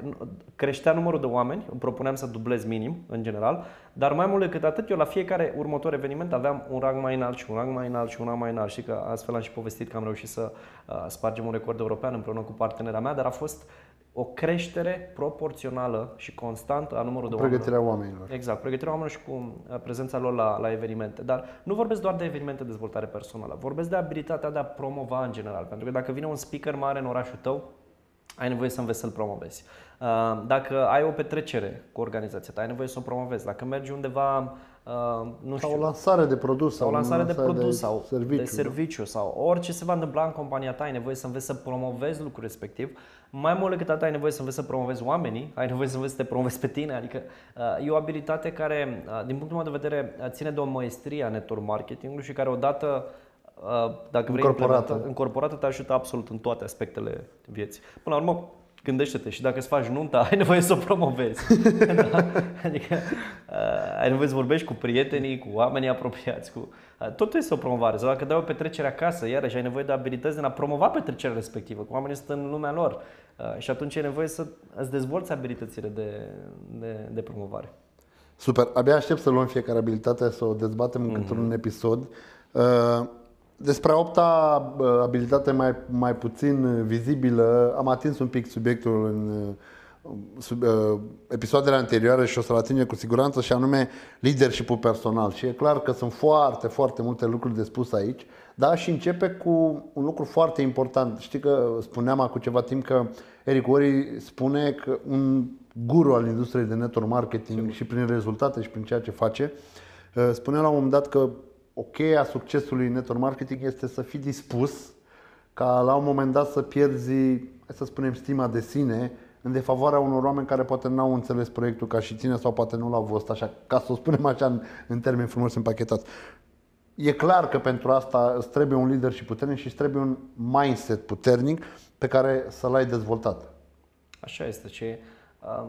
creștea numărul de oameni, îmi propuneam să dublez minim în general, dar mai mult decât atât, eu la fiecare următor eveniment aveam un rang mai înalt și un rang mai înalt și un rang mai înalt și că astfel am și povestit că am reușit să a, spargem un record european împreună cu partenera mea, dar a fost o creștere proporțională și constantă a numărului de oameni. Pregătirea oamenilor. Exact, pregătirea oamenilor și cu uh, prezența lor la, la evenimente. Dar nu vorbesc doar de evenimente de dezvoltare personală, vorbesc de abilitatea de a promova în general. Pentru că dacă vine un speaker mare în orașul tău, ai nevoie să înveți să-l promovezi. Uh, Dacă ai o petrecere cu organizația ta, ai nevoie să o promovezi. Dacă mergi undeva, uh, nu Sau știu, o lansare de produs sau o lansare de produs sau serviciu. de serviciu sau orice se va întâmpla în compania ta, ai nevoie să înveți să promovezi lucrul respectiv. Mai mult decât atât, ai nevoie să înveți să promovezi oamenii, ai nevoie să înveți să te promovezi pe tine, adică uh, e o abilitate care, uh, din punctul meu de vedere, uh, ține de o maestrie a network marketingului și care odată uh, dacă vrei Incorporată. implementată, incorporată te ajută absolut în toate aspectele vieții. Până la urmă, gândește-te și dacă îți faci nunta, ai nevoie să o promovezi. da? Adică uh, ai nevoie să vorbești cu prietenii, cu oamenii apropiați, cu... Uh, totul este o promovare. Sau dacă dai o petrecere acasă, iarăși ai nevoie de abilități de a promova petrecerea respectivă, cu oamenii sunt în lumea lor. Uh, și atunci ai nevoie să îți dezvolți abilitățile de, de, de promovare. Super. Abia aștept să luăm fiecare abilitate, să o dezbatem mm-hmm. într-un episod. Uh, Despre a opta uh, abilitate mai, mai puțin vizibilă, am atins un pic subiectul în uh, sub, uh, episoadele anterioare și o să-l atingem cu siguranță și anume leadership-ul personal. Și e clar că sunt foarte, foarte multe lucruri de spus aici, dar și începe cu un lucru foarte important. Știi că spuneam acum ceva timp că Eric Ori spune că un guru al industriei de network marketing Sigur. și prin rezultate și prin ceea ce face, uh, spunea la un moment dat că o cheie a succesului network marketing este să fii dispus ca la un moment dat să pierzi, hai să spunem, stima de sine în defavoarea unor oameni care poate n-au înțeles proiectul ca și tine sau poate nu l-au văzut așa, ca să o spunem așa în, în termeni frumos împachetați. e clar că pentru asta îți trebuie un lider și puternic și îți trebuie un mindset puternic pe care să-l ai dezvoltat. Așa este. Ce, uh,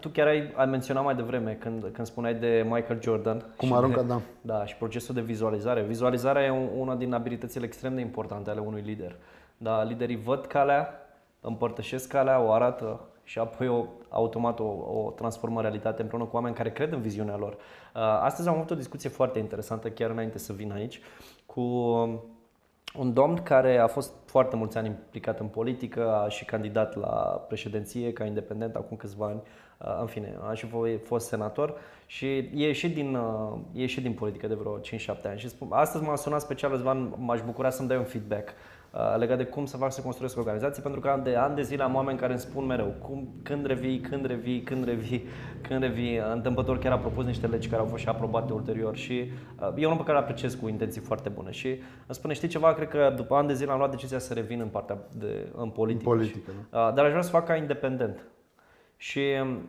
tu chiar ai, ai menționat mai devreme când, când spuneai de Michael Jordan. Cum și aruncă, de, da. Da, și procesul de vizualizare. Vizualizarea e un, una din abilitățile extrem de importante ale unui lider. Da, liderii văd calea, împărtășesc calea, o arată și apoi o, automat o, o transformă în realitate împreună cu oameni care cred în viziunea lor. Uh, astăzi am avut o discuție foarte interesantă, chiar înainte să vin aici, cu un domn care a fost foarte mulți ani implicat în politică, a și candidat la președinție ca independent acum câțiva ani, uh, în fine, a și fost senator și e ieșit din, uh, e ieșit din politică de vreo 5-7 ani. Și spun, astăzi m-a sunat special Răzvan, m-aș bucura să-mi dai un feedback uh, legat de cum să fac să construiesc organizații, pentru că de ani de zile am oameni care îmi spun mereu cum, când revii, când revii, când revii, când revii. Întâmplător chiar a propus niște legi care au fost și aprobate ulterior și uh, e un om pe care îl apreciez cu intenții foarte bune și îmi spune, știi ceva, cred că după ani de zile am luat decizia să revin în partea de, în politică. În politică și, uh, dar aș vrea să fac ca independent. Și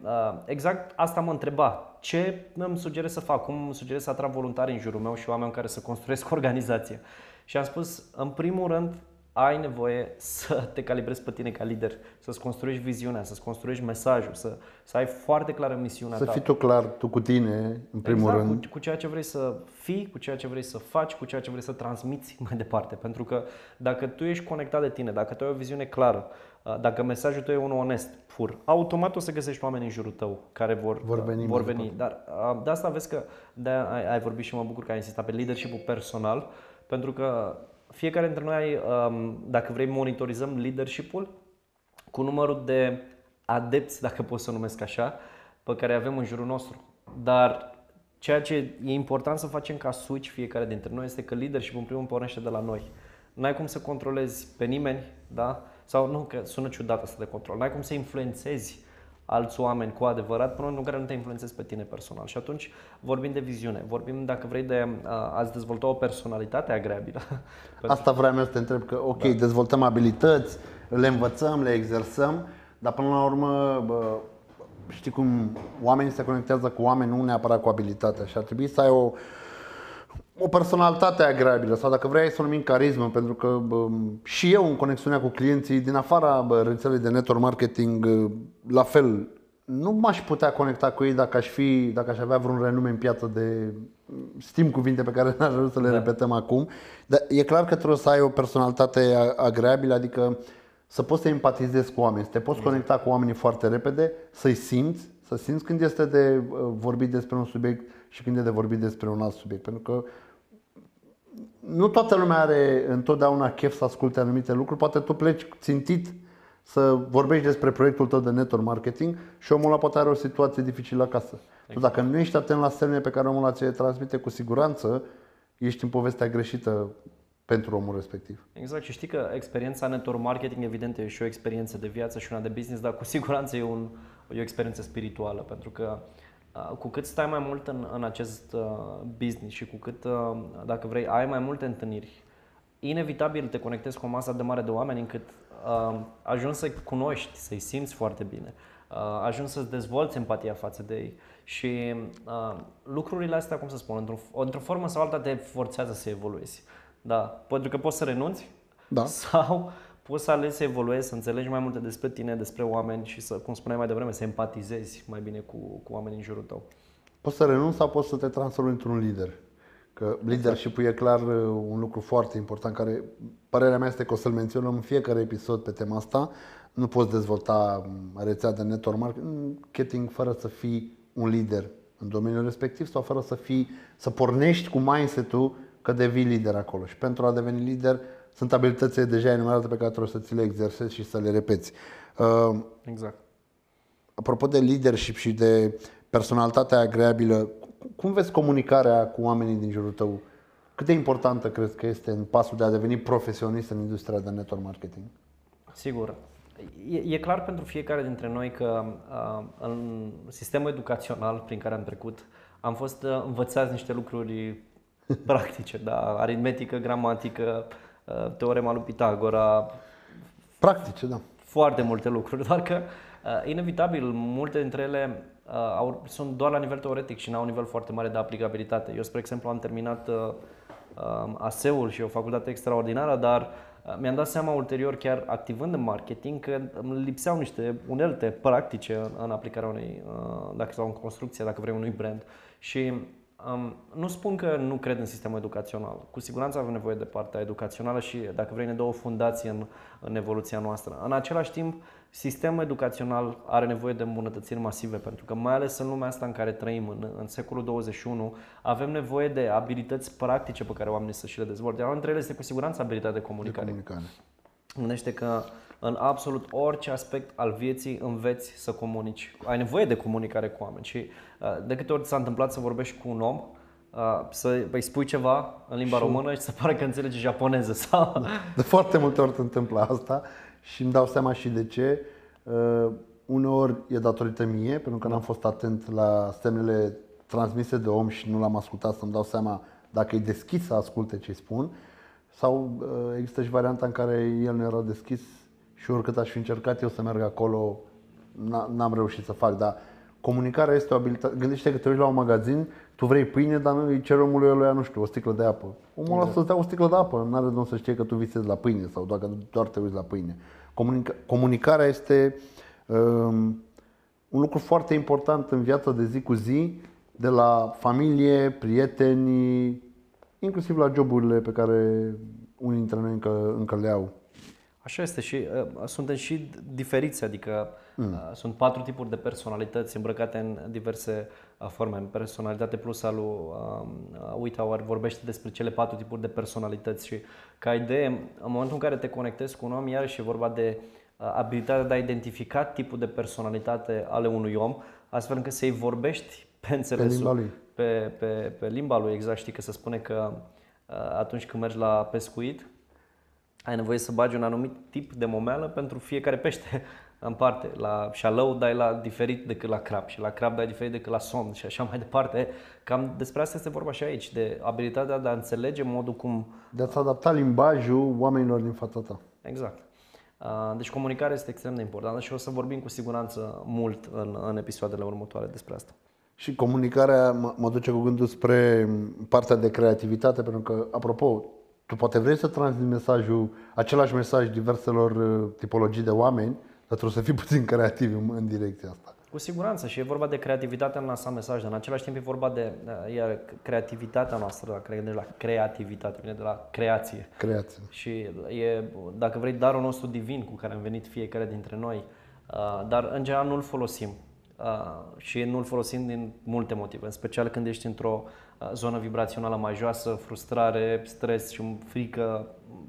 uh, exact asta mă întreba. Ce îmi sugerez să fac? Cum îmi sugerez să atrag voluntari în jurul meu și oameni care să construiesc o organizație? Și am spus, în primul rând, ai nevoie să te calibrezi pe tine ca lider, să-ți construiești viziunea, să-ți construiești mesajul, să, să ai foarte clară misiunea să ta. Să fii tu clar, tu cu tine, în primul exact, rând. Cu, cu ceea ce vrei să fii, cu ceea ce vrei să faci, cu ceea ce vrei să transmiți mai departe. Pentru că dacă tu ești conectat de tine, dacă tu ai o viziune clară, dacă mesajul tău e unul onest, pur, automat o să găsești oameni în jurul tău care vor, vor veni. Vor veni. Dar de asta vezi că de ai, ai vorbit și mă bucur că ai insistat pe leadership personal, pentru că fiecare dintre noi, dacă vrei, monitorizăm leadership-ul cu numărul de adepți, dacă pot să numesc așa, pe care avem în jurul nostru. Dar ceea ce e important să facem ca switch fiecare dintre noi este că leadership în primul rând pornește de la noi. N-ai cum să controlezi pe nimeni, da? Sau nu, că sună ciudat asta de control. N-ai cum să influențezi alți oameni cu adevărat până în care nu te influențezi pe tine personal. Și atunci vorbim de viziune, vorbim dacă vrei de a dezvolta o personalitate agreabilă. Asta vreau să te întreb, că ok, da. dezvoltăm abilități, le învățăm, le exersăm, dar până la urmă, bă, știi cum oamenii se conectează cu oameni, nu neapărat cu abilitatea și ar trebui să ai o, o personalitate agreabilă sau dacă vrei să o numim carismă, pentru că bă, și eu în conexiunea cu clienții din afara bă, rețelei de network marketing, la fel, nu m-aș putea conecta cu ei dacă aș, fi, dacă aș avea vreun renume în piață de stim cuvinte pe care n-aș vrea să le da. repetăm acum. Dar e clar că trebuie să ai o personalitate agreabilă, adică să poți să empatizezi cu oameni, să te poți exact. conecta cu oamenii foarte repede, să-i simți, să simți când este de vorbit despre un subiect și când e de vorbit despre un alt subiect. Pentru că nu toată lumea are întotdeauna chef să asculte anumite lucruri. Poate tu pleci țintit să vorbești despre proiectul tău de network marketing și omul ăla poate are o situație dificilă acasă. Exact. Dacă nu ești atent la semne pe care omul ăla ți le transmite, cu siguranță ești în povestea greșită pentru omul respectiv. Exact și știi că experiența network marketing evident e și o experiență de viață și una de business, dar cu siguranță e, un, e o experiență spirituală pentru că Uh, cu cât stai mai mult în, în acest uh, business și cu cât, uh, dacă vrei, ai mai multe întâlniri, inevitabil te conectezi cu o masă de mare de oameni încât uh, ajungi să cunoști, să-i simți foarte bine, uh, ajungi să-ți dezvolți empatia față de ei și uh, lucrurile astea, cum să spun, într-o, într-o formă sau alta te forțează să evoluezi. Da, pentru că poți să renunți da. sau poți să alegi să evoluezi, să înțelegi mai multe despre tine, despre oameni și să, cum spuneai mai devreme, să empatizezi mai bine cu, cu oamenii în jurul tău. Poți să renunți sau poți să te transformi într-un lider. Că leadership e clar uh, un lucru foarte important care, părerea mea este că o să-l menționăm în fiecare episod pe tema asta. Nu poți dezvolta um, rețea de network marketing fără să fii un lider în domeniul respectiv sau fără să fii, să pornești cu mindset-ul că devii lider acolo. Și pentru a deveni lider sunt abilitățile deja enumerate pe care trebuie să ți le exersezi și să le repeți. Uh, exact. Apropo de leadership și de personalitatea agreabilă, cum vezi comunicarea cu oamenii din jurul tău? Cât de importantă crezi că este în pasul de a deveni profesionist în industria de network marketing? Sigur. E, e clar pentru fiecare dintre noi că uh, în sistemul educațional prin care am trecut am fost uh, învățați niște lucruri practice, da, aritmetică, gramatică, Uh, teorema lui Pitagora. Practice, da. Foarte multe lucruri, doar că uh, inevitabil multe dintre ele uh, au, sunt doar la nivel teoretic și nu au un nivel foarte mare de aplicabilitate. Eu, spre exemplu, am terminat uh, ASEUL și o facultate extraordinară, dar uh, mi-am dat seama ulterior, chiar activând în marketing, că îmi lipseau niște unelte practice în, în aplicarea unei, uh, dacă sau în construcție, dacă vrei, unui brand. Și Um, nu spun că nu cred în sistemul educațional. Cu siguranță avem nevoie de partea educațională și, dacă vrei, ne dă o fundație în, în evoluția noastră. În același timp, sistemul educațional are nevoie de îmbunătățiri masive, pentru că, mai ales în lumea asta în care trăim, în, în secolul 21, avem nevoie de abilități practice pe care oamenii să și le dezvolte. Iar între ele este cu siguranță abilitatea de comunicare. De comunicare. Gândește că în absolut orice aspect al vieții înveți să comunici. Ai nevoie de comunicare cu oameni și uh, de câte ori s-a întâmplat să vorbești cu un om, uh, să îi spui ceva în limba și... română și să pare că înțelege japoneză sau... De foarte multe ori se întâmplă asta și îmi dau seama și de ce. Uh, uneori e datorită mie, pentru că n-am fost atent la semnele transmise de om și nu l-am ascultat să-mi dau seama dacă e deschis să asculte ce spun. Sau există și varianta în care el nu era deschis și oricât aș fi încercat eu să merg acolo, n-am reușit să fac, dar comunicarea este o abilitate. Gândește că te uiți la un magazin, tu vrei pâine, dar nu îi ceri omului ăluia, nu știu, o sticlă de apă. Omul ăla da. să-ți dea o sticlă de apă, nu are de să știe că tu visezi la pâine sau dacă doar te uiți la pâine. Comunica- comunicarea este um, un lucru foarte important în viața de zi cu zi, de la familie, prieteni, inclusiv la joburile pe care unii dintre noi încă, încă le au. Așa este și uh, suntem și diferiți, adică mm. uh, sunt patru tipuri de personalități îmbrăcate în diverse uh, forme. Personalitate plus al lui uh, Whitauer vorbește despre cele patru tipuri de personalități și ca idee, în momentul în care te conectezi cu un om, iarăși e vorba de uh, abilitatea de a identifica tipul de personalitate ale unui om, astfel încât să-i vorbești pe înțelesul, pe limba lui. Pe, pe, pe limba lui, exact. Știi că se spune că uh, atunci când mergi la pescuit, ai nevoie să bagi un anumit tip de momeală pentru fiecare pește în parte. La șalău dai la diferit decât la crab și la crab dai diferit decât la somn și așa mai departe. Cam despre asta este vorba și aici, de abilitatea de a înțelege modul cum... De a-ți adapta limbajul oamenilor din fața ta. Exact. Deci comunicarea este extrem de importantă și o să vorbim cu siguranță mult în, în episoadele următoare despre asta. Și comunicarea mă duce cu gândul spre partea de creativitate, pentru că, apropo, tu poate vrei să transmiți mesajul, același mesaj diverselor uh, tipologii de oameni, dar trebuie să fii puțin creativ în, în direcția asta. Cu siguranță și e vorba de creativitatea în lăsa mesaj, dar în același timp e vorba de uh, iar creativitatea noastră, dacă de la creativitate, vine de la creație. Creație. Și e, dacă vrei, darul nostru divin cu care am venit fiecare dintre noi, uh, dar în general nu-l folosim. Și nu-l folosim din multe motive, în special când ești într-o zonă vibrațională mai joasă, frustrare, stres și frică,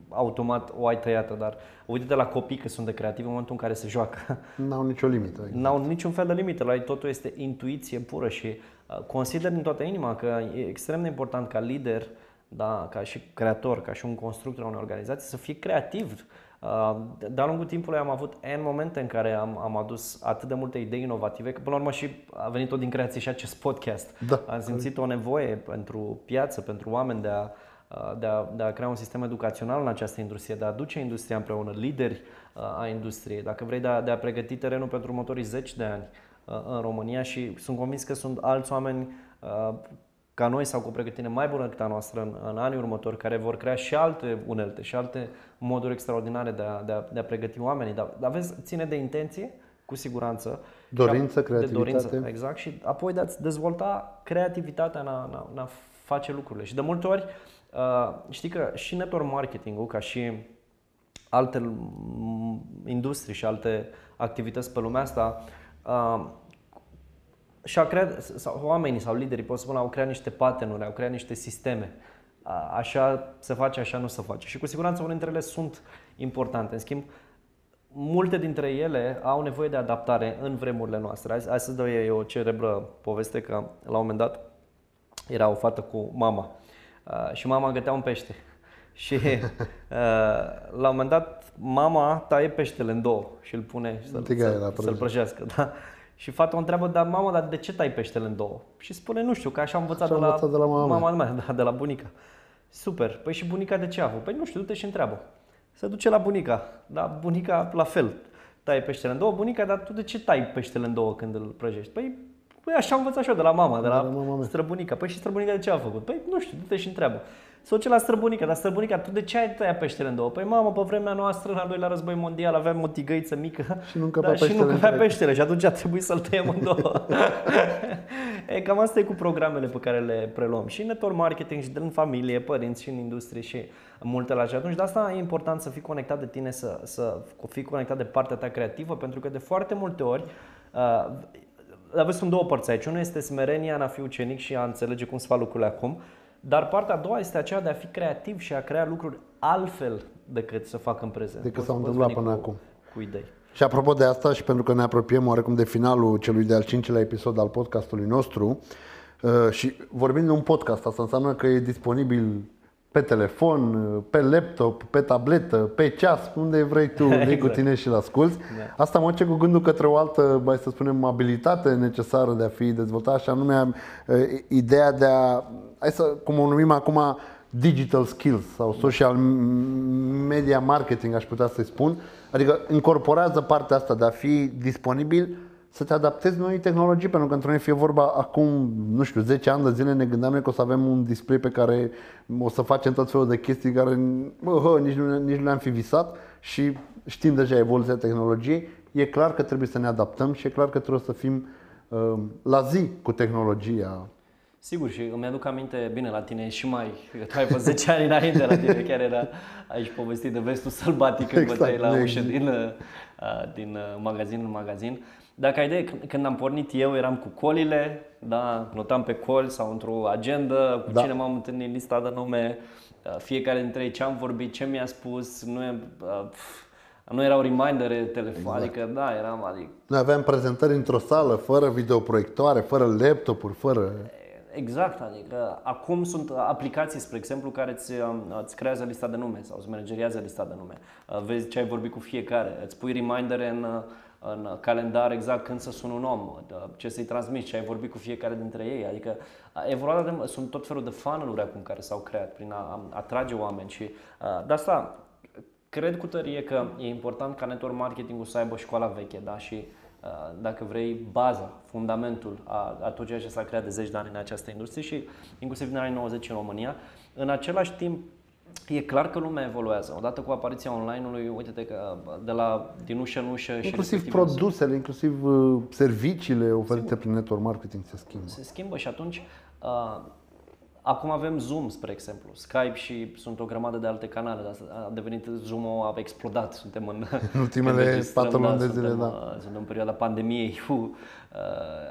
automat o ai tăiată, dar uite-te la copii că sunt de creativi în momentul în care se joacă. N-au nicio limită. Exact. N-au niciun fel de limită, la ei totul este intuiție pură și uh, consider din toată inima că e extrem de important ca lider, da, ca și creator, ca și un constructor a unei organizații să fie creativ, Uh, de-a lungul timpului am avut N momente în care am, am adus atât de multe idei inovative, că până la urmă și a venit tot din creație și acest podcast. Da, am simțit o nevoie pentru piață, pentru oameni de a, uh, de, a, de a crea un sistem educațional în această industrie, de a aduce industria împreună, lideri uh, a industriei, dacă vrei de a, de a pregăti terenul pentru următorii zeci de ani în România și sunt convins că sunt alți oameni ca noi sau cu o pregătire mai bună decât a noastră în, în anii următori, care vor crea și alte unelte și alte moduri extraordinare de a, de a, de a pregăti oamenii. Dar, dar vezi, ține de intenție, cu siguranță. Dorință, creativitate. De dorință, exact. Și apoi de a-ți dezvolta creativitatea în a, în a, în a face lucrurile. Și de multe ori, uh, știi că și network marketing-ul, ca și alte industrii și alte activități pe lumea asta, uh, și au creat, sau oamenii sau liderii, pot spune, au creat niște pattern au creat niște sisteme. Așa se face, așa nu se face. Și cu siguranță unele dintre ele sunt importante. În schimb, multe dintre ele au nevoie de adaptare în vremurile noastre. Hai, hai să dau eu o cerebră poveste că la un moment dat era o fată cu mama uh, și mama gătea un pește. Și uh, la un moment dat mama taie peștele în două și îl pune să-l, să, să-l prăjească. Da? Și fata o întreabă, dar mama, dar de ce tai peștele în două? Și spune, nu știu, că așa am învățat, de, la, de la mama, mama mea, da, de la bunica. Super. Păi și bunica de ce a avut? Păi nu știu, du-te și întreabă. Se duce la bunica. Da, bunica la fel. Tai peștele în două. Bunica, dar tu de ce tai peștele în două când îl prăjești? Păi, păi așa am învățat și eu de la mama, de la, de la mama străbunica. Păi și străbunica de ce a făcut? Păi nu știu, du-te și întreabă. S-o la străbunica, dar străbunica, tu de ce ai tăiat peștele în două? Păi mamă, pe vremea noastră, în al doilea război mondial, aveam o tigăiță mică Și nu încăpea da, și nu peștele încăpea întreg. peștele și atunci a trebuit să-l tăiem în două. e, cam asta e cu programele pe care le preluăm și în network marketing și în familie, părinți și în industrie și multe la și atunci de asta e important să fii conectat de tine, să, să fii conectat de partea ta creativă, pentru că de foarte multe ori uh, aveți sunt două părți aici. Unul este smerenia în a fi ucenic și a înțelege cum se fac lucrurile acum, dar partea a doua este aceea de a fi creativ și a crea lucruri altfel decât să fac în prezent. Decât Poți- s-au poți întâmplat veni până cu, acum. Cu idei. Și apropo de asta și pentru că ne apropiem oarecum de finalul celui de-al cincilea episod al podcastului nostru uh, și vorbim de un podcast, asta înseamnă că e disponibil pe telefon, uh, pe laptop, pe tabletă, pe ceas, unde vrei tu, exact. cu Exact. tine și la asculți. Da. Asta mă duce cu gândul către o altă, mai să spunem, abilitate necesară de a fi dezvoltată și anume uh, ideea de a, hai să, cum o numim acum, digital skills sau social media marketing, aș putea să-i spun. Adică incorporează partea asta de a fi disponibil să te adaptezi noi tehnologii, pentru că într noi fie vorba acum, nu știu, 10 ani de zile ne gândeam noi că o să avem un display pe care o să facem tot felul de chestii care bă, hă, nici, nu, nici nu le-am fi visat și știm deja evoluția tehnologiei. E clar că trebuie să ne adaptăm și e clar că trebuie să fim uh, la zi cu tehnologia. Sigur, și îmi aduc aminte, bine, la tine e și mai, că tu ai fost 10 ani înainte la tine, chiar era aici povestit de vestul sălbatic când Exact, băteai la nu ușă există. din, uh, din uh, magazin în magazin. Dacă ai idee, când- când am pornit eu eram cu colile, da, notam pe col sau într-o agendă cu Da. cine m-am întâlnit, lista de nume, uh, fiecare dintre ei ce am vorbit, ce mi-a spus, nu, e, uh, pf, nu erau remindere telefon, adică da, eram, adică Noi aveam prezentări într-o sală, fără videoproiectoare, fără laptopuri, fără... Exact, adică acum sunt aplicații, spre exemplu, care îți, um, îți creează lista de nume sau îți manageriază lista de nume. Uh, Vezi ce ai vorbit cu fiecare, îți pui remindere în, uh, în calendar exact când să sună un om, uh, ce să-i transmiți, ce ai vorbit cu fiecare dintre ei. Adică uh, evoluat de, sunt tot felul de funnel-uri acum care s-au creat prin a, a atrage oameni și uh, de asta cred cu tărie că e important ca network marketingul să aibă școala veche, da? Și uh, dacă vrei, baza, fundamentul a, a tot ceea ce s-a creat de zeci de ani în această industrie și inclusiv în anii 90 în România. În același timp, e clar că lumea evoluează. Odată cu apariția online-ului, uite-te că uh, de la din ușă în ușă și Inclusiv respectiv produsele, inclusiv uh, serviciile oferite prin network marketing se schimbă. se schimbă și atunci uh, acum avem Zoom, spre exemplu, Skype și sunt o grămadă de alte canale, dar a devenit Zoom-ul a explodat, suntem în, În ultimele când registrăm, patru luni de zile, suntem, da. uh, Suntem în perioada pandemiei, uh,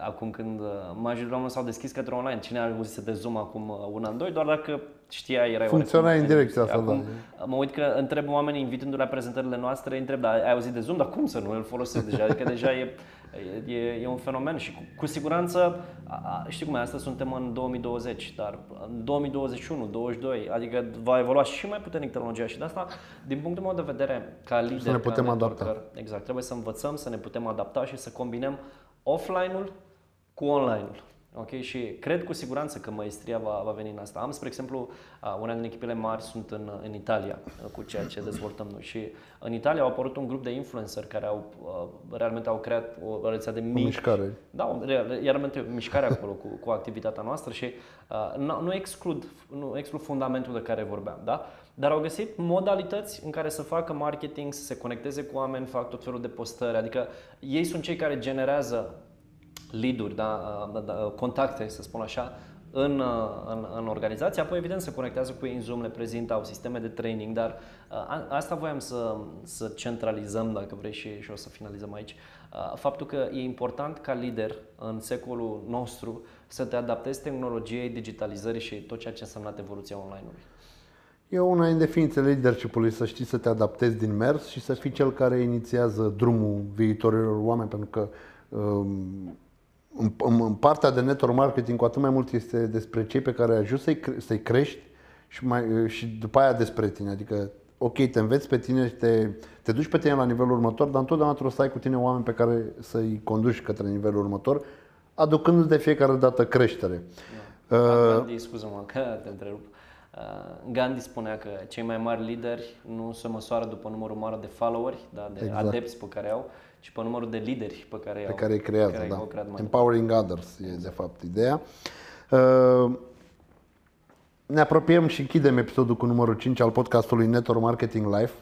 acum când uh, majoritatea oamenilor s-au deschis către online, cine a auzit de Zoom acum uh, un an, doi, doar dacă știa, era Funcționa în direcția asta, acum, da. Mă uit că întreb oamenii invitându-le la prezentările noastre, îi întreb, dar ai auzit de Zoom? Dar cum să nu îl folosesc deja? Adică deja e, e, e un fenomen și cu, cu siguranță, a, a, știi cum e, asta suntem în 2020, dar în 2021, 2022, adică va evolua și mai puternic tehnologia și de asta, din punctul meu de vedere, ca lider, ne ca putem networker, adapta. Exact, trebuie să învățăm, să ne putem adapta și să combinăm offline-ul cu online-ul. Ok? Și cred cu siguranță că maestria va, va veni în asta. Am, spre exemplu, uh, una din echipele mari sunt în, în Italia uh, cu ceea ce dezvoltăm noi și în Italia au apărut un grup de influencer care au uh, realmente au creat o rețea de O mici mișcare. da, o- re- re- realmente o mișcare acolo cu, cu activitatea noastră și uh, nu, nu, exclud, nu exclud fundamentul de care vorbeam, da? Dar au găsit modalități în care să facă marketing, să se conecteze cu oameni, fac tot felul de postări, adică ei sunt cei care generează lead-uri, da, uh, da, contacte, să spun așa, în, uh, în, în organizație, apoi evident se conectează cu ei în Zoom, le prezintă, au sisteme de training, dar uh, a- asta voiam să, să centralizăm, dacă vrei, și, și o să finalizăm aici, uh, faptul că e important ca lider în secolul nostru să te adaptezi tehnologiei, digitalizării și tot ceea ce a însemnat evoluția online-ului. E una din definițiile leadership-ului să știi să te adaptezi din mers și să fii cel care inițiază drumul viitorilor oameni, pentru că um, în, în, în partea de network marketing cu atât mai mult este despre cei pe care ai ajuns să-i, cre- să-i crești și, mai, și după aia despre tine. Adică, ok, te înveți pe tine și te, te duci pe tine la nivelul următor, dar întotdeauna trebuie să ai cu tine oameni pe care să-i conduci către nivelul următor, aducându-ți de fiecare dată creștere. Uh, Gandhi, scuză-mă că te întrerup. Uh, Gandhi spunea că cei mai mari lideri nu se măsoară după numărul mare de followeri, da, de Exact. adepți pe care au, ci pe numărul de lideri pe care, pe au, care îi creează, care da. au creat mai Empowering others e de fapt ideea. Uh, ne apropiem și închidem episodul cu numărul 5 al podcastului Network Marketing Life.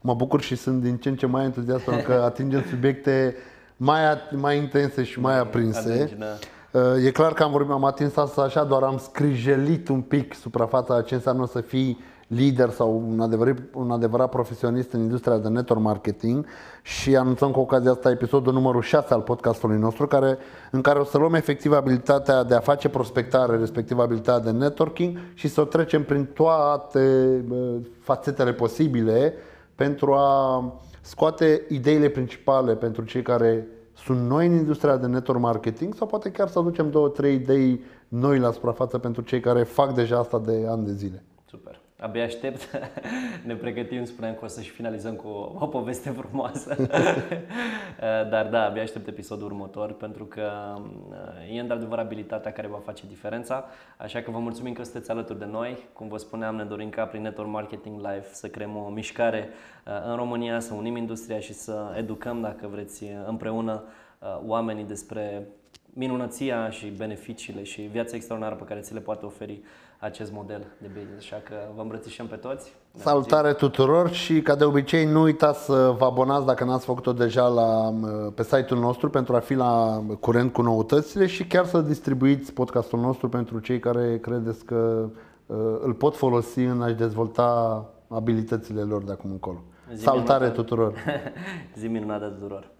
Mă bucur și sunt din ce în ce mai entuziast pentru că atingem subiecte mai, mai intense și mai aprinse. Atunci, da. Uh, E clar că am vorbit, am atins asta așa, doar am scrijelit un pic suprafața ce înseamnă să fii lider sau un adevărat, un adevărat profesionist în industria de network marketing și anunțăm cu ocazia asta episodul numărul 6 al podcastului nostru care, în care o să luăm efectiv abilitatea de a face prospectare, respectiv abilitatea de networking și să o trecem prin toate uh, fațetele posibile pentru a scoate ideile principale pentru cei care sunt noi în industria de network marketing sau poate chiar să aducem două, trei idei noi la suprafață pentru cei care fac deja asta de ani de zile. Super. Abia aștept. Ne pregătim, spuneam că o să și finalizăm cu o, o poveste frumoasă. Dar da, abia aștept episodul următor pentru că uh, e într-adevăr abilitatea care va face diferența. Așa că vă mulțumim că sunteți alături de noi. Cum vă spuneam, ne dorim ca prin Network Marketing Live să creăm o mișcare uh, în România, să unim industria și să educăm, dacă vreți, împreună uh, oamenii despre minunăția și beneficiile și viața extraordinară pe care ți le poate oferi acest model de business. Așa că vă îmbrățișăm pe toți. Ne Salutare tuturor și ca de obicei nu uitați să vă abonați dacă n-ați făcut-o deja la, pe site-ul nostru pentru a fi la curent cu noutățile și chiar să distribuiți podcastul nostru pentru cei care credeți că uh, îl pot folosi în a-și dezvolta abilitățile lor de acum încolo. Zi Salutare minunată. tuturor! Zi minunată tuturor!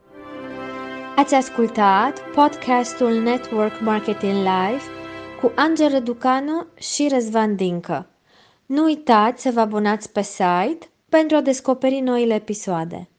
Ați ascultat podcastul Network Marketing Live cu Angel Răducanu și Răzvan Dincă. Nu uitați să vă abonați pe site pentru a descoperi noile episoade.